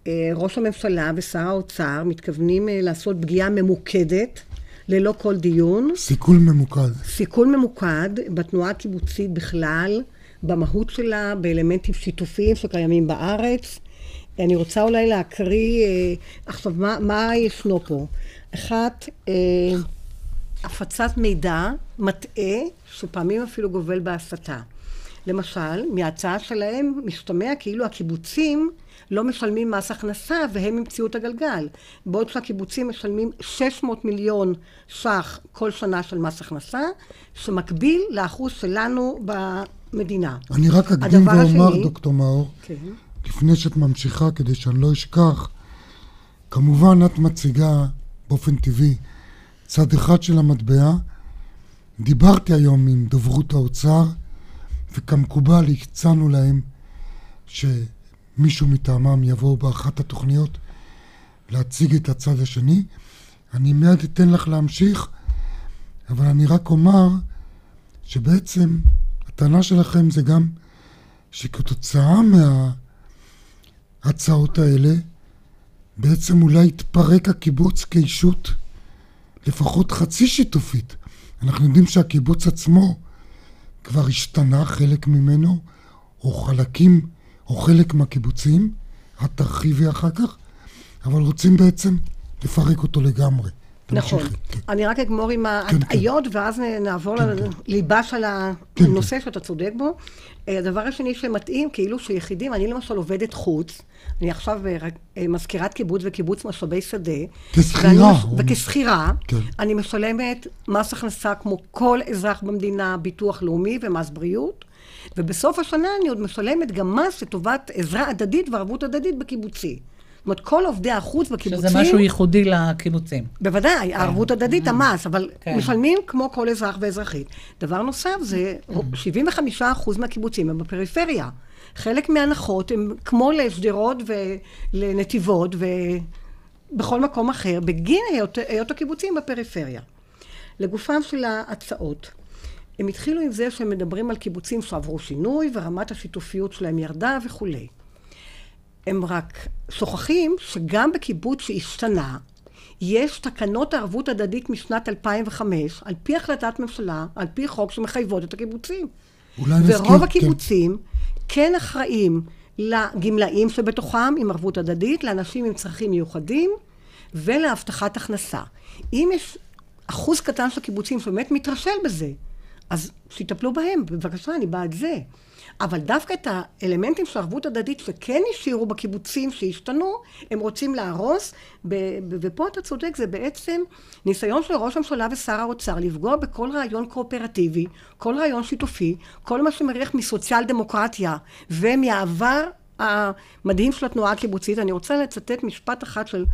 Uh, ראש הממשלה ושר האוצר מתכוונים לעשות פגיעה ממוקדת ללא כל דיון. סיכול ממוקד. סיכול ממוקד בתנועה הקיבוצית בכלל, במהות שלה, באלמנטים שיתופיים שקיימים בארץ. אני רוצה אולי להקריא אה, עכשיו מה, מה ישנו פה. אחת, אה, הפצת מידע מטעה, שפעמים אפילו גובל בהסתה. למשל, מההצעה שלהם משתמע כאילו הקיבוצים לא משלמים מס הכנסה והם המציאו את הגלגל. בעוד שהקיבוצים משלמים 600 מיליון ש"ח כל שנה של מס הכנסה, שמקביל לאחוז שלנו במדינה. אני רק אקדים ואומר, השני, דוקטור מאור, כן. לפני שאת ממשיכה, כדי שאני לא אשכח, כמובן את מציגה באופן טבעי צד אחד של המטבע. דיברתי היום עם דוברות האוצר, וכמקובל הצענו להם ש... מישהו מטעמם יבוא באחת התוכניות להציג את הצד השני. אני מיד אתן לך להמשיך, אבל אני רק אומר שבעצם הטענה שלכם זה גם שכתוצאה מההצעות האלה בעצם אולי יתפרק הקיבוץ כישות לפחות חצי שיתופית. אנחנו יודעים שהקיבוץ עצמו כבר השתנה חלק ממנו, או חלקים או חלק מהקיבוצים, את תרחיבי אחר כך, אבל רוצים בעצם לפרק אותו לגמרי. נכון. אני רק אגמור עם ההטעיות, כן, כן. ואז נעבור כן, לליבה. של הנושא. שאתה צודק בו. אה, הדבר השני שמתאים, כאילו שיחידים, אני למשל עובדת חוץ, אני עכשיו אה, אה, מזכירת קיבוץ וקיבוץ משאבי שדה. כשכירה. וכשכירה, כן. אני משלמת מס הכנסה כמו כל אזרח במדינה, ביטוח לאומי ומס בריאות. ובסוף השנה אני עוד משלמת גם מס לטובת עזרה הדדית וערבות הדדית בקיבוצי. זאת אומרת, כל עובדי החוץ בקיבוצים... שזה משהו ייחודי לקיבוצים. בוודאי, כן. הערבות הדדית, המס, אבל כן. משלמים כמו כל אזרח ואזרחית. דבר נוסף, זה 75% מהקיבוצים הם בפריפריה. חלק מההנחות הם כמו לשדרות ולנתיבות ובכל מקום אחר, בגין היות, היות הקיבוצים בפריפריה. לגופם של ההצעות. הם התחילו עם זה שהם מדברים על קיבוצים שעברו שינוי ורמת השיתופיות שלהם ירדה וכולי. הם רק שוכחים שגם בקיבוץ שהשתנה, יש תקנות ערבות הדדית משנת 2005, על פי החלטת ממשלה, על פי חוק שמחייבות את הקיבוצים. אולי נזכיר, ורוב כן. הקיבוצים כן אחראים לגמלאים שבתוכם עם ערבות הדדית, לאנשים עם צרכים מיוחדים ולהבטחת הכנסה. אם יש אחוז קטן של קיבוצים שבאמת מתרשל בזה, אז שיטפלו בהם, בבקשה, אני בעד זה. אבל דווקא את האלמנטים של ערבות הדדית שכן השאירו בקיבוצים שהשתנו, הם רוצים להרוס, ופה אתה צודק, זה בעצם ניסיון של ראש הממשלה ושר האוצר לפגוע בכל רעיון קואופרטיבי, כל רעיון שיתופי, כל מה שמריח מסוציאל דמוקרטיה ומהעבר המדהים של התנועה הקיבוצית. אני רוצה לצטט משפט אחד של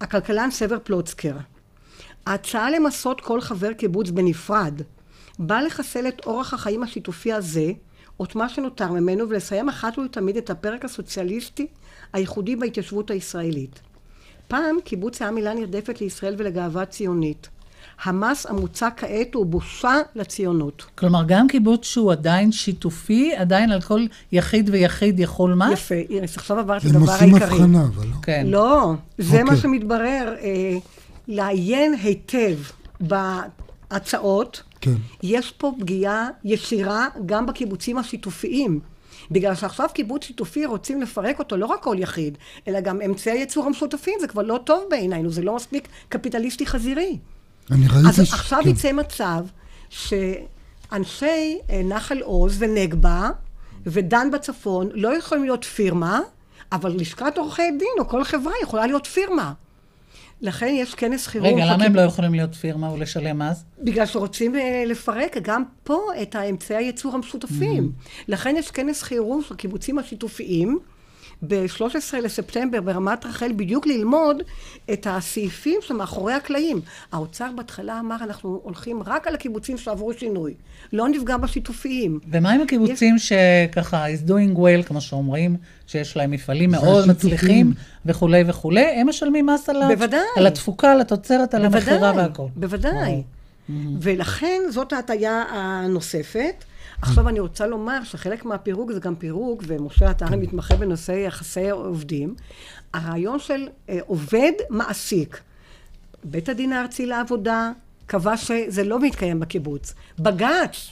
הכלכלן סבר פלוצקר. ההצעה למסות כל חבר קיבוץ בנפרד באה לחסל את אורח החיים השיתופי הזה, את מה שנותר ממנו, ולסיים אחת ולתמיד את הפרק הסוציאליסטי הייחודי בהתיישבות הישראלית. פעם קיבוץ היה מילה נרדפת לישראל ולגאווה ציונית. המס המוצע כעת הוא בושה לציונות. כלומר, גם קיבוץ שהוא עדיין שיתופי, עדיין על כל יחיד ויחיד יכול מה? יפה, איריס, עכשיו עברת הם לדבר עושים העיקרי. הבחנה, אבל לא. כן. לא, זה מה אוקיי. שמתברר. אה, לעיין היטב בהצעות, כן. יש פה פגיעה ישירה גם בקיבוצים השיתופיים. בגלל שעכשיו קיבוץ שיתופי רוצים לפרק אותו לא רק כל יחיד, אלא גם אמצעי הייצור המשותפים, זה כבר לא טוב בעינינו, זה לא מספיק קפיטליסטי חזירי. אני ראיתי... אז ש- עכשיו כן. יצא מצב שאנשי אה, נחל עוז ונגבה ודן בצפון לא יכולים להיות פירמה, אבל לשכת עורכי דין או כל חברה יכולה להיות פירמה. לכן יש כנס חירום. רגע, למה הם לא יכולים להיות פירמה ולשלם מס? בגלל שרוצים אה, לפרק גם פה את האמצעי הייצור המשותפים. לכן יש כנס חירום של הקיבוצים השיתופיים ב-13 לספטמבר ברמת רחל, בדיוק ללמוד את הסעיפים שמאחורי הקלעים. האוצר בהתחלה אמר, אנחנו הולכים רק על הקיבוצים שעברו שינוי. לא נפגע בשיתופיים. ומה עם הקיבוצים שככה, is doing well, כמו שאומרים, שיש להם מפעלים מאוד. מצליחים וכולי וכולי, הם משלמים מס על, בוודאי. על התפוקה, על התוצרת, על המכירה והכל. בוודאי. ולכן זאת ההטייה הנוספת. עכשיו אני רוצה לומר שחלק מהפירוק זה גם פירוק, ומשה אתה הרי מתמחה בנושא יחסי עובדים. הרעיון של אה, עובד מעסיק. בית הדין הארצי לעבודה קבע שזה לא מתקיים בקיבוץ. בג"ץ,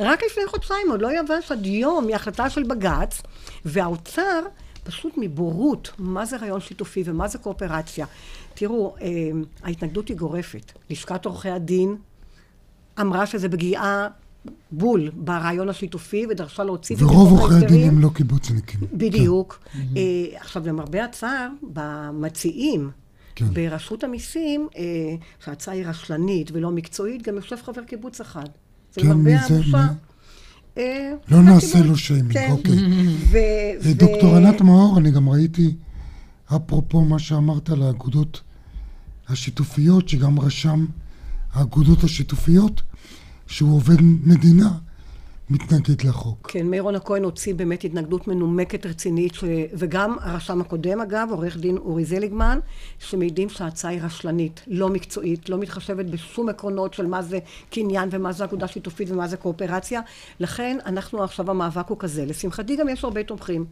רק לפני חודשיים, עוד לא יבש עד יום מהחלטה של בג"ץ, והאוצר פשוט מבורות, מה זה רעיון שיתופי ומה זה קואופרציה. תראו, אה, ההתנגדות היא גורפת. לשכת עורכי הדין אמרה שזה פגיעה בול ברעיון השיתופי ודרשה להוציא את זה ורוב עורכי הדין. הם לא קיבוצניקים. בדיוק. אה, עכשיו, למרבה הצער, במציעים, כן. ברשות המיסים, אה, שההצעה היא רשלנית ולא מקצועית, גם יושב חבר קיבוץ אחד. זה כן, זה? הבושה. אה, לא נעשה. לו שיימינג, כן. אוקיי. ו- ו- דוקטור ענת מאור, אני גם ראיתי, אפרופו מה שאמרת על האגודות השיתופיות, שגם רשם האגודות השיתופיות, שהוא עובד מדינה, מתנגד לחוק. כן, מירון הכהן הוציא באמת התנגדות מנומקת רצינית, ש... וגם הרשם הקודם אגב, עורך דין אורי זליגמן, שמעידים שההצעה היא רשלנית, לא מקצועית, לא מתחשבת בשום עקרונות של מה זה קניין ומה זה אגודה שיתופית ומה זה קואופרציה. לכן אנחנו עכשיו המאבק הוא כזה. לשמחתי גם יש הרבה תומכים.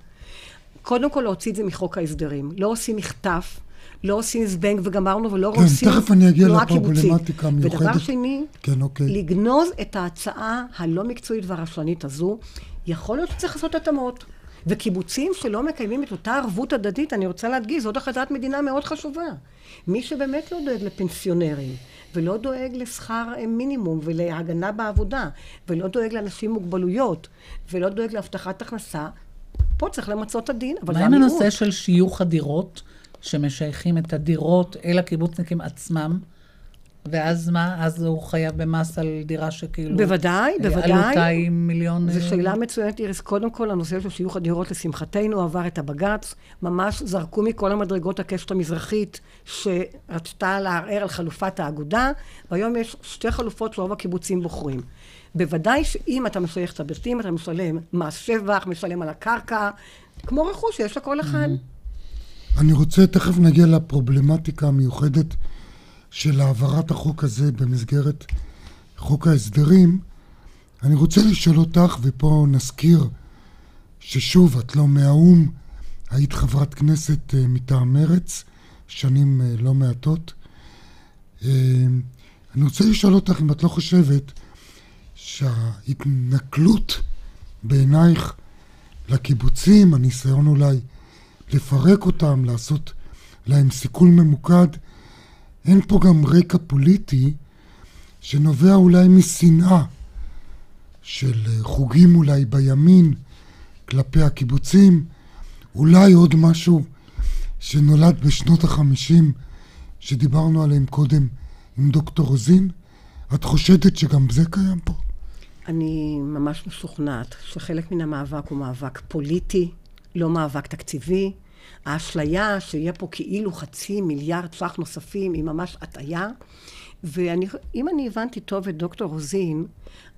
קודם כל להוציא את זה מחוק ההסדרים. לא עושים מחטף. לא עושים זבנג וגמרנו ולא כן, רוצים תכף אני אגיע קיבוצית. לפרובלמטיקה המיוחדת. ודבר שני, כן, אוקיי. לגנוז את ההצעה הלא מקצועית והרשלנית הזו, יכול להיות שצריך לעשות התאמות. וקיבוצים שלא מקיימים את אותה ערבות הדדית, אני רוצה להדגיש, זאת החלטת מדינה מאוד חשובה. מי שבאמת לא דואג לפנסיונרים, ולא דואג לשכר אה, מינימום ולהגנה בעבודה, ולא דואג לאנשים עם מוגבלויות, ולא דואג להבטחת הכנסה, פה צריך למצות את הדין, אבל מה זה עם המיעוט. הנושא של שיוך הדירות, שמשייכים את הדירות אל הקיבוצניקים עצמם? ואז מה? אז הוא חייב במס על דירה שכאילו... בוודאי, בוודאי. עלותה היא מיליון... זו אה, שאלה מצוינת, איריס. קודם כל, הנושא של שיוך הדירות, לשמחתנו, עבר את הבג"ץ. ממש זרקו מכל המדרגות הקשת המזרחית, שרצתה לערער על חלופת האגודה, והיום יש שתי חלופות שרוב הקיבוצים בוחרים. בוודאי שאם אתה משייך את הבתים, אתה משלם מס שבח, משלם על הקרקע, כמו רכוש שיש לכל אחד. אני רוצה, תכף נגיע לפרובלמטיקה המיוחדת של העברת החוק הזה במסגרת חוק ההסדרים. אני רוצה לשאול אותך, ופה נזכיר ששוב, את לא מהאו"ם, היית חברת כנסת אה, מטעם מרץ, שנים אה, לא מעטות. אה, אני רוצה לשאול אותך אם את לא חושבת שההתנכלות בעינייך לקיבוצים, הניסיון אולי לפרק אותם, לעשות להם סיכול ממוקד, אין פה גם רקע פוליטי שנובע אולי משנאה של חוגים אולי בימין כלפי הקיבוצים, אולי עוד משהו שנולד בשנות החמישים שדיברנו עליהם קודם עם דוקטור רוזין? את חושדת שגם זה קיים פה? אני ממש משוכנעת שחלק מן המאבק הוא מאבק פוליטי, לא מאבק תקציבי. האשליה שיהיה פה כאילו חצי מיליארד ש"ח נוספים היא ממש הטעיה. ואם אני הבנתי טוב את דוקטור רוזין,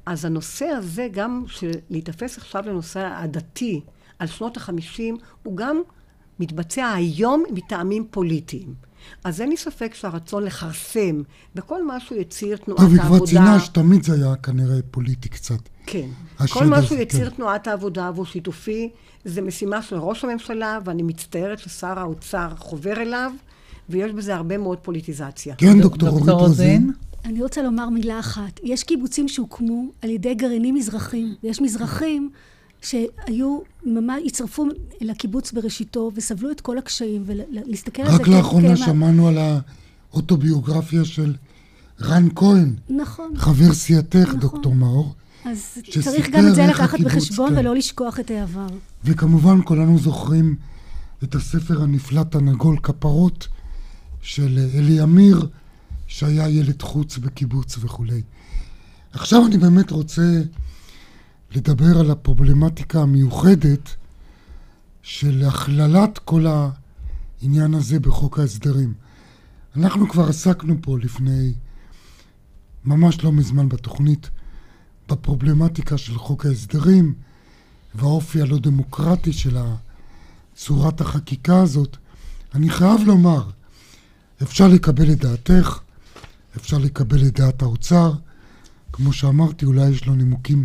אז הנושא הזה, גם של להיתפס עכשיו לנושא הדתי על שנות החמישים, הוא גם מתבצע היום מטעמים פוליטיים. אז אין לי ספק שהרצון לכרסם בכל משהו יציר תנועת העבודה... טוב, היא כבר ציינה שתמיד זה היה כנראה פוליטי קצת. כן. כל משהו הזה, יציר כן. תנועת העבודה והוא שיתופי, זה משימה של ראש הממשלה, ואני מצטערת ששר האוצר חובר אליו, ויש בזה הרבה מאוד פוליטיזציה. כן, דוקטור אורית רוזין. אני רוצה לומר מילה אחת. יש קיבוצים שהוקמו על ידי גרעינים מזרחים, ויש מזרחים שהיו, ממש הצטרפו לקיבוץ בראשיתו וסבלו את כל הקשיים, ולהסתכל על זה רק לאחרונה שמענו על האוטוביוגרפיה של רן כהן. נכון. חבר סיעתך, נכון. דוקטור מאור. אז צריך גם את זה לקחת בחשבון כן. ולא לשכוח את העבר. וכמובן כולנו זוכרים את הספר הנפלא תנגול כפרות של אלי אמיר, שהיה ילד חוץ בקיבוץ וכולי. עכשיו אני באמת רוצה לדבר על הפרובלמטיקה המיוחדת של הכללת כל העניין הזה בחוק ההסדרים. אנחנו כבר עסקנו פה לפני, ממש לא מזמן בתוכנית, בפרובלמטיקה של חוק ההסדרים והאופי הלא דמוקרטי של צורת החקיקה הזאת. אני חייב לומר, אפשר לקבל את דעתך, אפשר לקבל את דעת האוצר. כמו שאמרתי, אולי יש לו נימוקים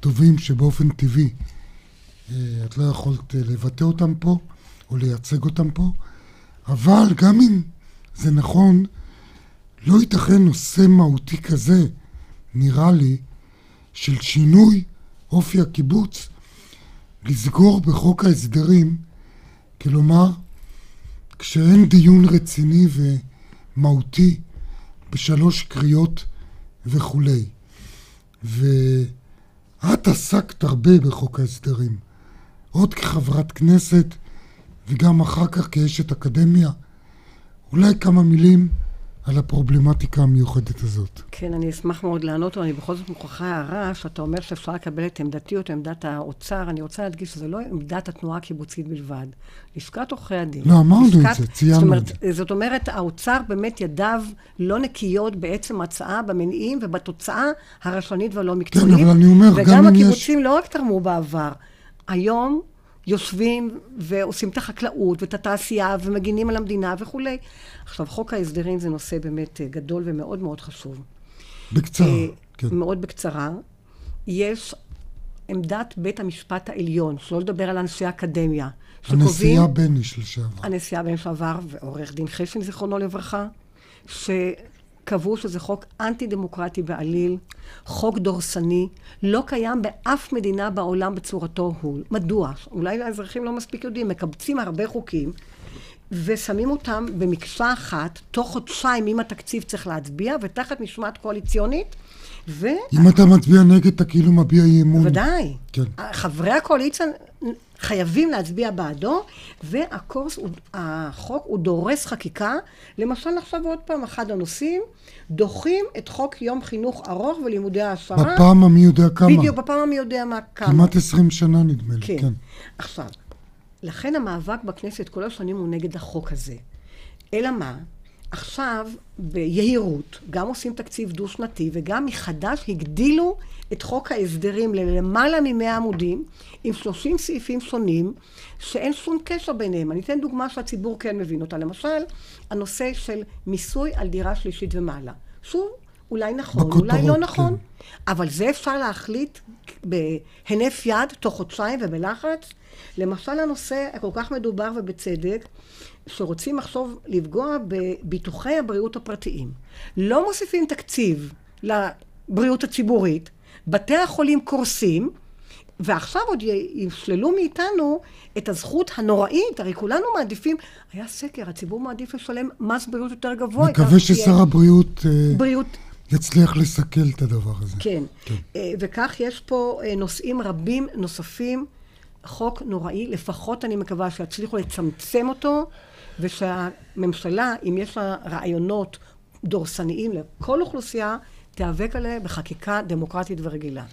טובים שבאופן טבעי אה, את לא יכולת אה, לבטא אותם פה או לייצג אותם פה, אבל גם אם זה נכון, לא ייתכן נושא מהותי כזה, נראה לי, של שינוי אופי הקיבוץ, לסגור בחוק ההסדרים, כלומר, כשאין דיון רציני ומהותי בשלוש קריאות וכולי. ואת עסקת הרבה בחוק ההסדרים, עוד כחברת כנסת וגם אחר כך כאשת אקדמיה. אולי כמה מילים על הפרובלמטיקה המיוחדת הזאת. כן, אני אשמח מאוד לענות, אבל אני בכל זאת מוכרחה הערה, שאתה אומר שאפשר לקבל את עמדתי או את עמדת האוצר. אני רוצה להדגיש שזה לא עמדת התנועה הקיבוצית בלבד. לשכת עורכי הדין. לא, אמרנו לשכת, את זה, ציינו את זה. זאת אומרת, האוצר באמת ידיו לא נקיות בעצם הצעה, במניעים ובתוצאה הרשלנית והלא מקצועית. כן, אבל אני אומר, גם וגם אם יש- הקיבוצים לא רק תרמו בעבר. היום יושבים ועושים את החקלאות ואת התעשייה ומגינים על המדינה וכולי. עכשיו, חוק ההסדרים זה נושא באמת אה, גדול ומאוד מאוד חשוב. בקצרה, אה, כן. מאוד בקצרה. יש עמדת בית המשפט העליון, שלא לדבר על אנשי אקדמיה, הנשיאה בניש לשעבר. הנשיאה בן שעבר ועורך דין חשין, זיכרונו לברכה, שקבעו שזה חוק אנטי-דמוקרטי בעליל, חוק דורסני, לא קיים באף מדינה בעולם בצורתו הוא. מדוע? אולי האזרחים לא מספיק יודעים, מקבצים הרבה חוקים, ושמים אותם במקצוע אחת, תוך חודשיים אם התקציב צריך להצביע, ותחת משמעת קואליציונית. ו... אם אתה מצביע נגד, אתה כאילו מביע אי אמון. בוודאי. כן. חברי הקואליציה חייבים להצביע בעדו, והקורס, החוק, הוא דורס חקיקה. למשל, עכשיו עוד פעם, אחד הנושאים, דוחים את חוק יום חינוך ארוך ולימודי העשרה. בפעם המי יודע כמה. בדיוק, בפעם המי יודע מה כמה. כמעט עשרים שנה נדמה לי, כן. כן. עכשיו, לכן המאבק בכנסת כל השנים הוא נגד החוק הזה. אלא מה? עכשיו, ביהירות, גם עושים תקציב דו-שנתי וגם מחדש הגדילו את חוק ההסדרים ללמעלה מ-100 עמודים, עם 30 סעיפים שונים, שאין שום קשר ביניהם. אני אתן דוגמה שהציבור כן מבין אותה. למשל, הנושא של מיסוי על דירה שלישית ומעלה. שוב, אולי נכון, בכותרות, אולי לא כן. נכון, אבל זה אפשר להחליט בהינף יד, תוך חודשיים ובלחץ. למשל, הנושא הכל כך מדובר ובצדק, שרוצים עכשיו לפגוע בביטוחי הבריאות הפרטיים. לא מוסיפים תקציב לבריאות הציבורית, בתי החולים קורסים, ועכשיו עוד ישללו מאיתנו את הזכות הנוראית, הרי כולנו מעדיפים, היה סקר, הציבור מעדיף לשלם מס בריאות יותר גבוה. מקווה ששר הבריאות אה, בריאות יצליח לסכל את הדבר הזה. כן. אה, וכך יש פה אה, נושאים רבים נוספים, חוק נוראי, לפחות אני מקווה שיצליחו לצמצם אותו, ושהממשלה, אם יש לה רעיונות דורסניים לכל אוכלוסייה, תיאבק עליה בחקיקה דמוקרטית ורגילה.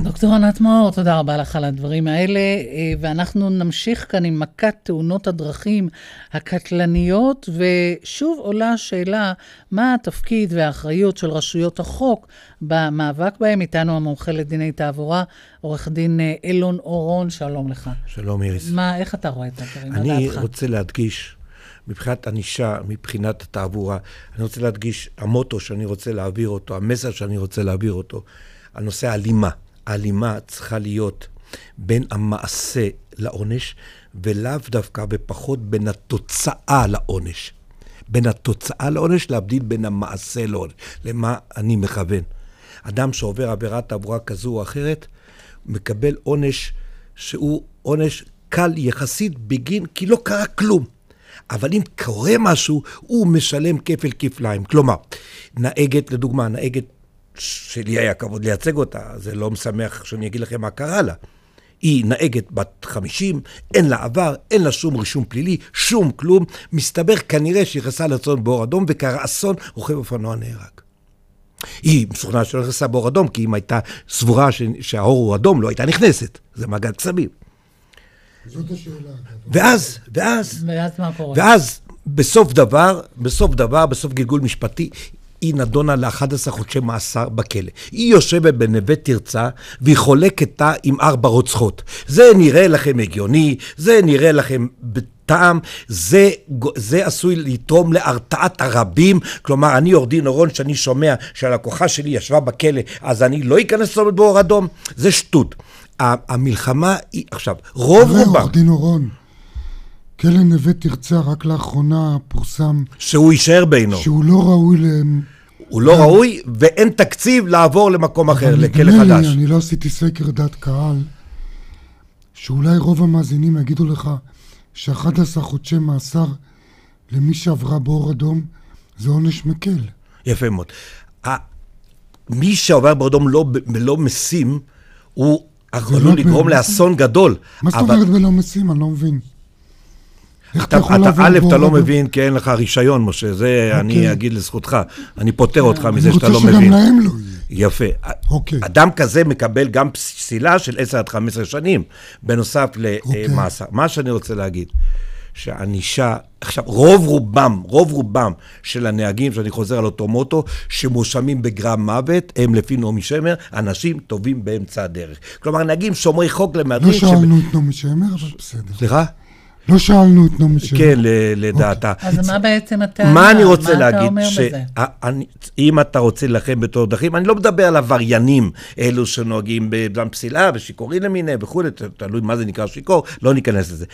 דוקטור ענת מאור, תודה רבה לך על הדברים האלה, אה, ואנחנו נמשיך כאן עם מכת תאונות הדרכים הקטלניות, ושוב עולה השאלה, מה התפקיד והאחריות של רשויות החוק במאבק בהם? איתנו המומחה לדיני תעבורה, עורך דין אה, אילון אורון, שלום לך. שלום איריס. מה, איך אתה רואה את הדברים? אני דעתך? רוצה להדגיש, מבחינת ענישה, מבחינת התעבורה, אני רוצה להדגיש, המוטו שאני רוצה להעביר אותו, המסר שאני רוצה להעביר אותו, על נושא ההלימה. ההלימה צריכה להיות בין המעשה לעונש, ולאו דווקא ופחות בין התוצאה לעונש. בין התוצאה לעונש, להבדיל בין המעשה לעונש. למה אני מכוון? אדם שעובר עבירת תעבורה כזו או אחרת, מקבל עונש שהוא עונש קל יחסית בגין, כי לא קרה כלום. אבל אם קורה משהו, הוא משלם כפל כפליים. כלומר, נהגת, לדוגמה, נהגת שלי היה כבוד לייצג אותה, זה לא משמח שאני אגיד לכם מה קרה לה. היא נהגת בת 50, אין לה עבר, אין לה שום רישום פלילי, שום כלום. מסתבר כנראה שהיא נכנסה לצון באור אדום וקרה אסון, רוכב אופנוע נהרג. היא משוכנעת שלא נכנסה באור אדום, כי אם הייתה סבורה ש- שהאור הוא אדום, לא הייתה נכנסת. זה מעגל קסמים. זאת השאלה. ואז, ואז, ואז מה קורה? ואז בסוף דבר, בסוף דבר, בסוף גלגול משפטי, היא נדונה ל-11 חודשי מאסר בכלא. היא יושבת בנווה תרצה, והיא חולקת תא עם ארבע רוצחות. זה נראה לכם הגיוני, זה נראה לכם בטעם, זה, זה עשוי לתרום להרתעת הרבים. כלומר, אני עורך דין אורון, שאני שומע שהלקוחה שלי ישבה בכלא, אז אני לא אכנס לצומת באור אדום? זה שטות. המלחמה היא, עכשיו, רוב רובם... עורך דין אורון, כלא נווה תרצה רק לאחרונה פורסם שהוא יישאר בינו. שהוא לא ראוי להם. הוא לא ראוי, ואין תקציב לעבור למקום אחר, לכלא נדמה לי, חדש. אני לא עשיתי סקר דעת קהל, שאולי רוב המאזינים יגידו לך ש-11 חודשי מאסר למי שעברה באור אדום זה עונש מקל. יפה מאוד. מי שעובר באדום לא, לא משים, הוא עלול לא לגרום. לאסון גדול. מה זאת אומרת בלא משים? אני לא מבין. אתה, אתה יכול לעבור א', אתה לא? מבין כי אין לך רישיון, משה, זה אני אוקיי. אגיד לזכותך. אני פוטר אותך אני מזה שאתה רוצה לא שגם מבין. להם לא יפה. אוקיי. אדם כזה מקבל גם פסילה של 10 עד 15 שנים, בנוסף אוקיי. למאסר. מה שאני רוצה להגיד, שענישה, עכשיו, רוב רובם, רוב רובם של הנהגים, שאני חוזר על אותו מוטו, שמואשמים בגרם מוות, הם לפי נעמי שמר, אנשים טובים באמצע הדרך. כלומר, נהגים שומרי חוק לא למהדרין... שאלנו את נעמי שמר, אבל בסדר. סליחה? לא שאלנו את נעמי שמר. כן, ל- לדעתה. אז מה בעצם הטענה? מה אני רוצה מה אתה להגיד? אומר בזה? שאם אתה רוצה להילחם בתור דרכים, אני לא מדבר על עבריינים, אלו שנוהגים בדם פסילה ושיכורים למיניהם וכולי, תלוי מה זה נקרא שיכור, לא ניכנס לזה.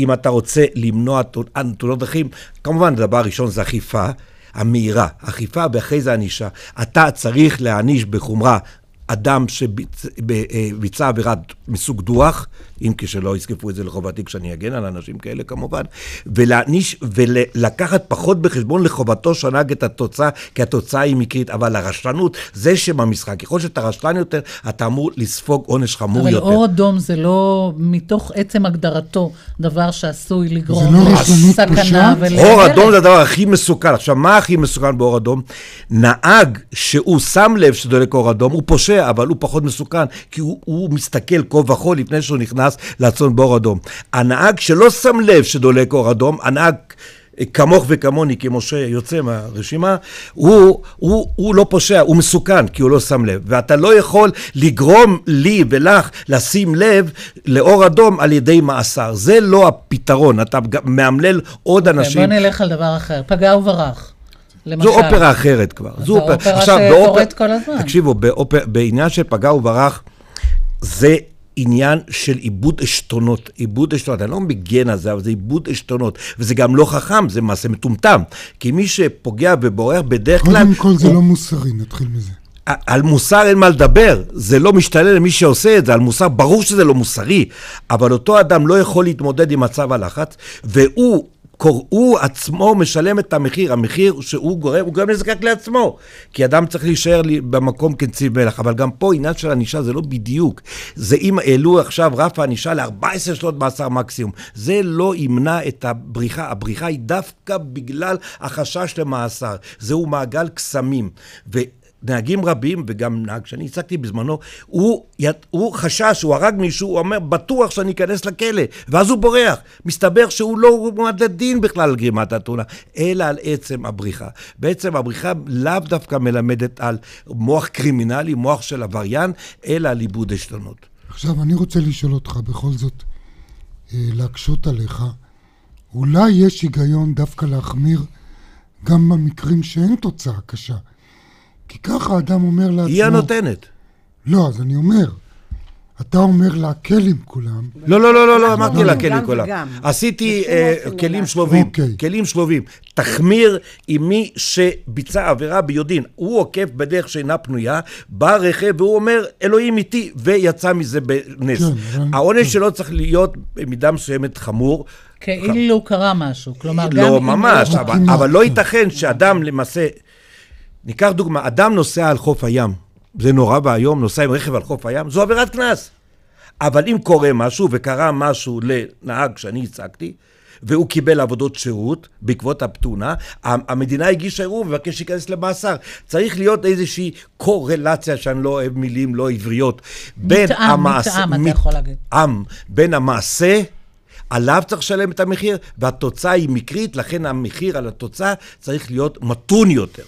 אם אתה רוצה למנוע תאונות- דרכים, כמובן, הדבר הראשון זה אכיפה המהירה, אכיפה ואחרי זה ענישה. אתה צריך להעניש בחומרה אדם שביצע עבירת מסוג דוח, אם כשלא יזקפו את זה לחובתי כשאני אגן על אנשים כאלה כמובן, ולהעניש ולקחת פחות בחשבון לחובתו שנהג את התוצאה, כי התוצאה היא מקרית, אבל הרשלנות זה שם המשחק. ככל שאתה רשלן יותר, אתה אמור לספוג עונש חמור אבל יותר. אבל אור אדום זה לא, מתוך עצם הגדרתו, דבר שעשוי לגרום לא לסכנה. אור אדום זה הדבר הכי מסוכן. עכשיו, מה הכי מסוכן באור אדום? נהג שהוא שם לב שדולק אור אדום, הוא פושע, אבל הוא פחות מסוכן, כי הוא, הוא מסתכל כה וכה לפני שהוא נכנס לעצון באור אדום. הנהג שלא שם לב שדולק אור אדום, הנהג... כמוך וכמוני, כמשה יוצא מהרשימה, הוא, הוא, הוא לא פושע, הוא מסוכן, כי הוא לא שם לב. ואתה לא יכול לגרום לי ולך לשים לב לאור אדום על ידי מאסר. זה לא הפתרון, אתה מאמלל עוד okay, אוקיי, אנשים. בוא נלך על דבר אחר, פגע וברח. למשל. זו אופרה אחרת כבר. זו אופרה, אופרה שקורית כל הזמן. תקשיבו, באופר, בעניין של פגע וברח, זה עניין של עיבוד עשתונות. עיבוד עשתונות, אני לא מגן על זה, אבל זה עיבוד עשתונות. וזה גם לא חכם, זה מעשה מטומטם. כי מי שפוגע ובורח בדרך כלל... קודם כל זה לא מוסרי, נתחיל מזה. על מוסר אין מה לדבר, זה לא משתלם למי שעושה את זה, על מוסר ברור שזה לא מוסרי, אבל אותו אדם לא יכול להתמודד עם מצב הלחץ, והוא הוא עצמו משלם את המחיר, המחיר שהוא גורם, הוא גורם נזקק לעצמו. כי אדם צריך להישאר במקום כנציב מלח. אבל גם פה עניין של ענישה זה לא בדיוק. זה אם העלו עכשיו רף הענישה ל-14 שנות מאסר מקסימום. זה לא ימנע את הבריחה. הבריחה היא דווקא בגלל החשש למאסר. זהו מעגל קסמים. נהגים רבים, וגם נהג שאני הצגתי בזמנו, הוא, הוא חשש, הוא הרג מישהו, הוא אומר, בטוח שאני אכנס לכלא, ואז הוא בורח. מסתבר שהוא לא מועד לדין בכלל על גרימת התאונה, אלא על עצם הבריחה. בעצם הבריחה לאו דווקא מלמדת על מוח קרימינלי, מוח של עבריין, אלא על עיבוד עשתונות. עכשיו, אני רוצה לשאול אותך בכל זאת, אה, להקשות עליך, אולי יש היגיון דווקא להחמיר גם במקרים שאין תוצאה קשה. כי ככה האדם אומר לעצמו... היא הנותנת. לא, אז אני אומר, אתה אומר להקל עם כולם. לא, לא, לא, לא, לא אמרתי להקל עם כולם. עשיתי אה, כלים שלובים, אוקיי. כלים שלובים. תחמיר עם מי שביצע עבירה ביודעין. הוא עוקף בדרך שאינה פנויה, בא רכב והוא אומר, אלוהים איתי, ויצא מזה בנס. כן, העונש שלו צריך להיות במידה מסוימת חמור. כאילו קרה משהו, כלומר, לא, גם... לא, ממש, אבל לא ייתכן שאדם למעשה... ניקח דוגמה, אדם נוסע על חוף הים, זה נורא ואיום, נוסע עם רכב על חוף הים, זו עבירת קנס. אבל אם קורה משהו, וקרה משהו לנהג שאני הצגתי, והוא קיבל עבודות שירות בעקבות הפתונה, המדינה הגישה ערעור ומבקש להיכנס למאסר. צריך להיות איזושהי קורלציה, שאני לא אוהב מילים לא עבריות, בין מתאם, המעשה... מתאם, אתה יכול להגיד. מתאם, בין המעשה... עליו צריך לשלם את המחיר, והתוצאה היא מקרית, לכן המחיר על התוצאה צריך להיות מתון יותר.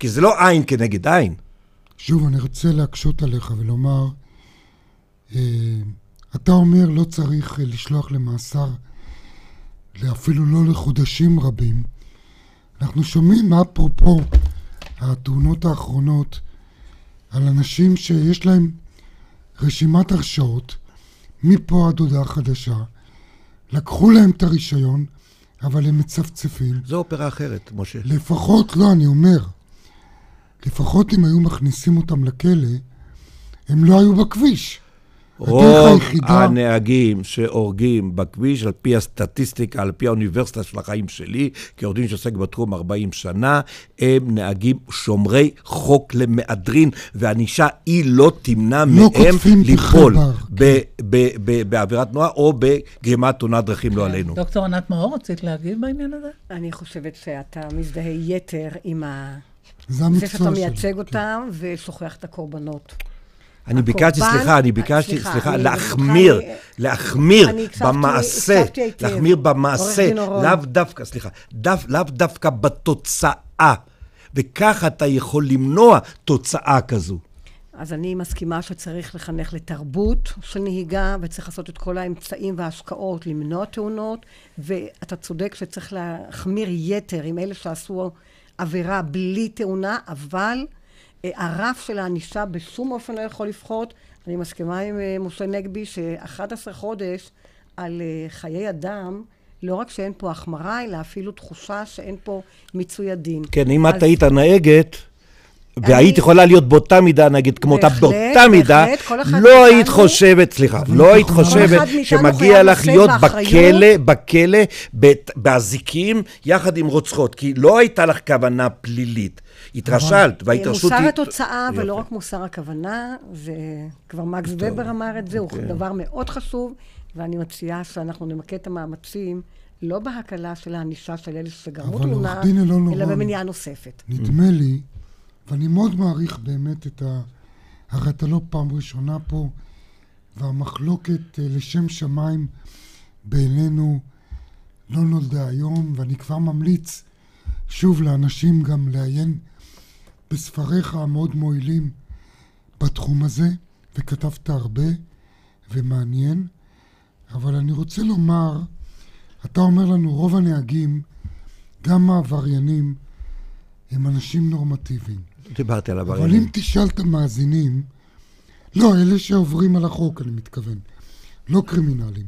כי זה לא עין כנגד עין. שוב, אני רוצה להקשות עליך ולומר, אה, אתה אומר לא צריך אה, לשלוח למאסר, אפילו לא לחודשים רבים. אנחנו שומעים, אפרופו התאונות האחרונות, על אנשים שיש להם רשימת הרשאות, מפה עד הודעה חדשה, לקחו להם את הרישיון, אבל הם מצפצפים. זו אופרה אחרת, משה. לפחות, לא, אני אומר, לפחות אם היו מכניסים אותם לכלא, הם לא היו בכביש. רוב היחידה... הנהגים שהורגים בכביש, על פי הסטטיסטיקה, על פי האוניברסיטה של החיים שלי, כעורך דין שעוסק בתחום 40 שנה, הם נהגים שומרי חוק למהדרין, וענישה היא לא תמנע לא מהם ליפול בעבירת תנועה או בגרימת תאונת דרכים, לא עלינו. דוקטור ענת מאור, רצית להגיב בעניין הזה? אני חושבת שאתה מזדהה יתר עם ה... זה המקצוע שלי. זה שאתה מייצג אותם ושוכח את הקורבנות. אני ביקשתי, סליחה, אני ביקשתי, סליחה, להחמיר, להחמיר במעשה, להחמיר במעשה, לאו דווקא, סליחה, לאו דווקא בתוצאה. וכך אתה יכול למנוע תוצאה כזו. אז אני מסכימה שצריך לחנך לתרבות של נהיגה, וצריך לעשות את כל האמצעים וההשקעות למנוע תאונות, ואתה צודק שצריך להחמיר יתר עם אלה שעשו עבירה בלי תאונה, אבל אה, הרף של הענישה בשום אופן לא יכול לפחות. אני מסכימה עם אה, משה נגבי ש-11 חודש על אה, חיי אדם, לא רק שאין פה החמרה, אלא אפילו תחושה שאין פה מיצוי הדין. כן, אם אז... את היית נהגת, והיית יכולה להיות באותה מידה, נגיד כמותה באותה מידה, לא היית חושבת, סליחה, לא היית חושבת שמגיע לך להיות בכלא, בכלא, באזיקים, יחד עם רוצחות, כי לא הייתה לך כוונה פלילית. התרשלת, וההתרשלות היא... מוסר התוצאה, ולא רק מוסר הכוונה, וכבר מקס ובר אמר את זה, הוא אוקיי. דבר מאוד חשוב, ואני מציעה שאנחנו נמקד את המאמצים. לא בהקלה של הענישה של אלה שגרמו תאונה, אלא במניעה נוספת. נדמה לי ואני מאוד מעריך באמת את ה... הרי אתה לא פעם ראשונה פה, והמחלוקת אה, לשם שמיים בינינו לא נולדה היום, ואני כבר ממליץ שוב לאנשים גם לעיין בספריך המאוד מועילים בתחום הזה, וכתבת הרבה ומעניין, אבל אני רוצה לומר, אתה אומר לנו, רוב הנהגים, גם העבריינים, הם אנשים נורמטיביים. דיברתי על עבריינים. אבל אם תשאל את המאזינים, לא, אלה שעוברים על החוק, אני מתכוון, לא קרימינלים.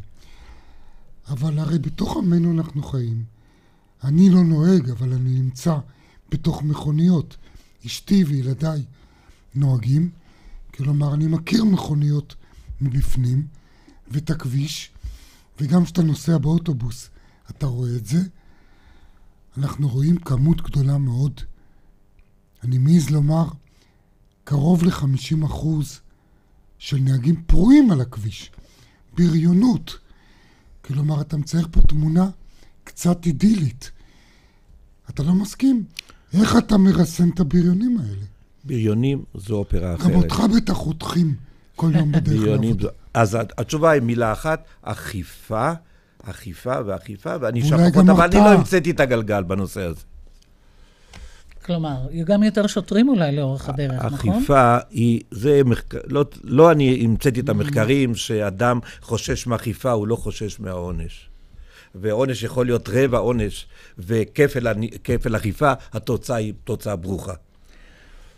אבל הרי בתוך עמנו אנחנו חיים. אני לא נוהג, אבל אני נמצא בתוך מכוניות. אשתי וילדיי נוהגים. כלומר, אני מכיר מכוניות מבפנים, ואת הכביש, וגם כשאתה נוסע באוטובוס, אתה רואה את זה. אנחנו רואים כמות גדולה מאוד אני מעז לומר, קרוב ל-50% של נהגים פרועים על הכביש, בריונות. כלומר, אתה מצייר פה תמונה קצת אידילית. אתה לא מסכים? איך אתה מרסן את הבריונים האלה? בריונים זו אופרה אחרת. גם אותך בטח חותכים כל יום בדרך לעבודה. אז התשובה היא מילה אחת, אכיפה, אכיפה ואכיפה, ואני אשאר פחות, אבל אני לא המצאתי את הגלגל בנושא הזה. כלומר, יהיו גם יותר שוטרים אולי לאורך הדרך, נכון? אכיפה היא, זה מחקר, לא, לא אני המצאתי את המחקרים שאדם חושש מאכיפה, הוא לא חושש מהעונש. ועונש יכול להיות רבע עונש, וכפל אכיפה, התוצאה היא תוצאה ברוכה.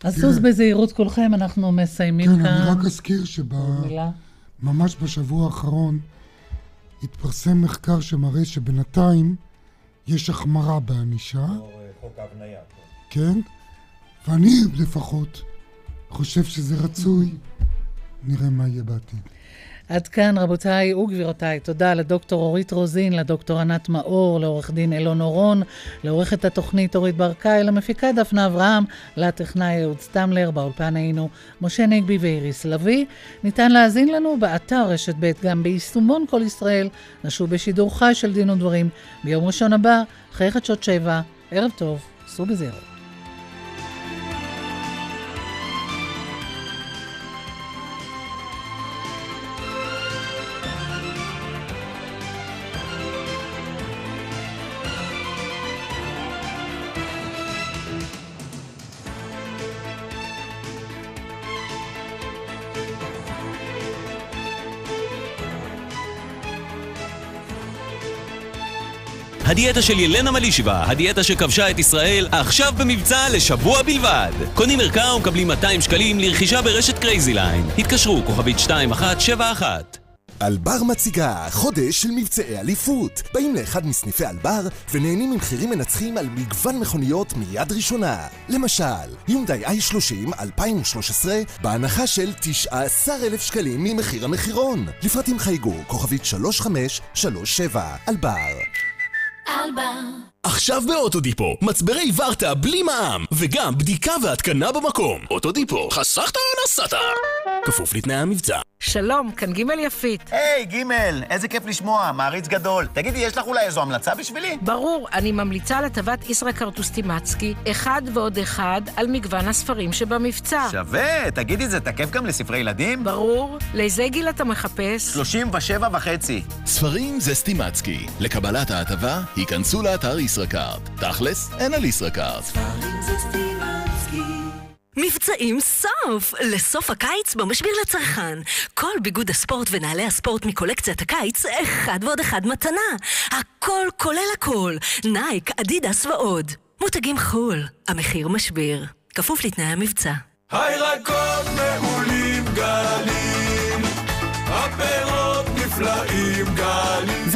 אז סוס בזהירות כולכם, אנחנו מסיימים כאן. כן, אני רק אזכיר שממש בשבוע האחרון התפרסם מחקר שמראה שבינתיים יש החמרה בענישה. חוק ההבניה. כן? ואני לפחות חושב שזה רצוי. נראה מה יהיה בעתיד. עד כאן, רבותיי וגבירותיי, תודה לדוקטור אורית רוזין, לדוקטור ענת מאור, לעורך דין אילון אורון, לעורכת התוכנית אורית ברקאי, למפיקה דפנה אברהם, לטכנאי אהוד סטמלר, באולפן היינו משה נגבי ואיריס לביא. ניתן להאזין לנו באתר רשת ב' גם ביישומון כל ישראל, נשוב בשידור חי של דין ודברים ביום ראשון הבא, אחרי חדשות שבע. ערב טוב, סעו בזהירות. הדיאטה של ילנה מלישבה, הדיאטה שכבשה את ישראל, עכשיו במבצע לשבוע בלבד. קונים ערכה ומקבלים 200 שקלים לרכישה ברשת Crazy Line. התקשרו, כוכבית 2171. אלבר מציגה חודש של מבצעי אליפות. באים לאחד מסניפי אלבר ונהנים ממחירים מנצחים על מגוון מכוניות מיד ראשונה. למשל, יונדאי i30 2013 בהנחה של 19,000 שקלים ממחיר המחירון. לפרטים חייגו כוכבית 3537 אלבר אלבה. עכשיו באוטודיפו, מצברי ורטה בלי מע"מ, וגם בדיקה והתקנה במקום. אוטודיפו, חסכת, נסעת. כפוף לתנאי המבצע. שלום, כאן ג' יפית. היי, hey, ג', איזה כיף לשמוע, מעריץ גדול. תגידי, יש לך אולי איזו המלצה בשבילי? ברור, אני ממליצה על הטבת ישראכרט וסטימצקי, אחד ועוד אחד, על מגוון הספרים שבמבצע. שווה, תגידי, זה תקף גם לספרי ילדים? ברור. לאיזה גיל אתה מחפש? 37 וחצי. ספרים זה סטימצקי. לקבלת ההטבה, היכנסו לאתר ישראכרט. תכלס, אין על ישראכרט. ספרים זה סטימצקי. מבצעים סוף! לסוף הקיץ במשביר לצרכן. כל ביגוד הספורט ונעלי הספורט מקולקציית הקיץ, אחד ועוד אחד מתנה. הכל כולל הכל. נייק, אדידס ועוד. מותגי חו"ל, במחיר משביר. כפוף לתנאי המבצע. הירקות מעולים גלים, הפירות נפלאים.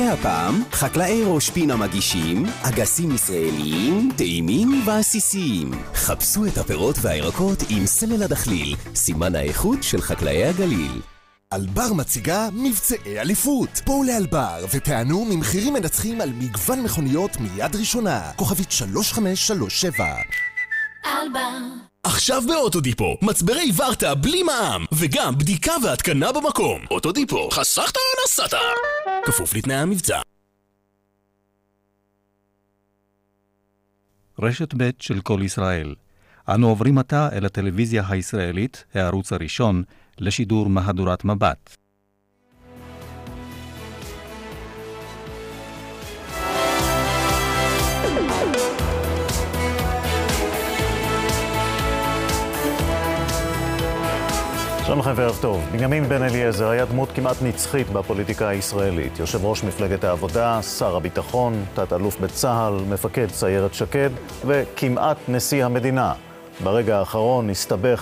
והפעם, חקלאי ראש פינה מגישים אגסים ישראליים, טעימים ועסיסיים. חפשו את הפירות והירקות עם סמל הדחליל, סימן האיכות של חקלאי הגליל. אלבר מציגה מבצעי אליפות. בואו לאלבר ותענו ממחירים מנצחים על מגוון מכוניות מיד ראשונה. כוכבית 3537 אלבר עכשיו באוטודיפו, מצברי ורטה בלי מע"מ, וגם בדיקה והתקנה במקום. אוטודיפו, חסכת או נסעת? כפוף לתנאי המבצע. רשת ב' של כל ישראל. אנו עוברים עתה אל הטלוויזיה הישראלית, הערוץ הראשון, לשידור מהדורת מבט. שלום לכם וערב טוב. בנימין בן אליעזר היה דמות כמעט נצחית בפוליטיקה הישראלית. יושב ראש מפלגת העבודה, שר הביטחון, תת-אלוף בצה"ל, מפקד סיירת שקד וכמעט נשיא המדינה. ברגע האחרון הסתבך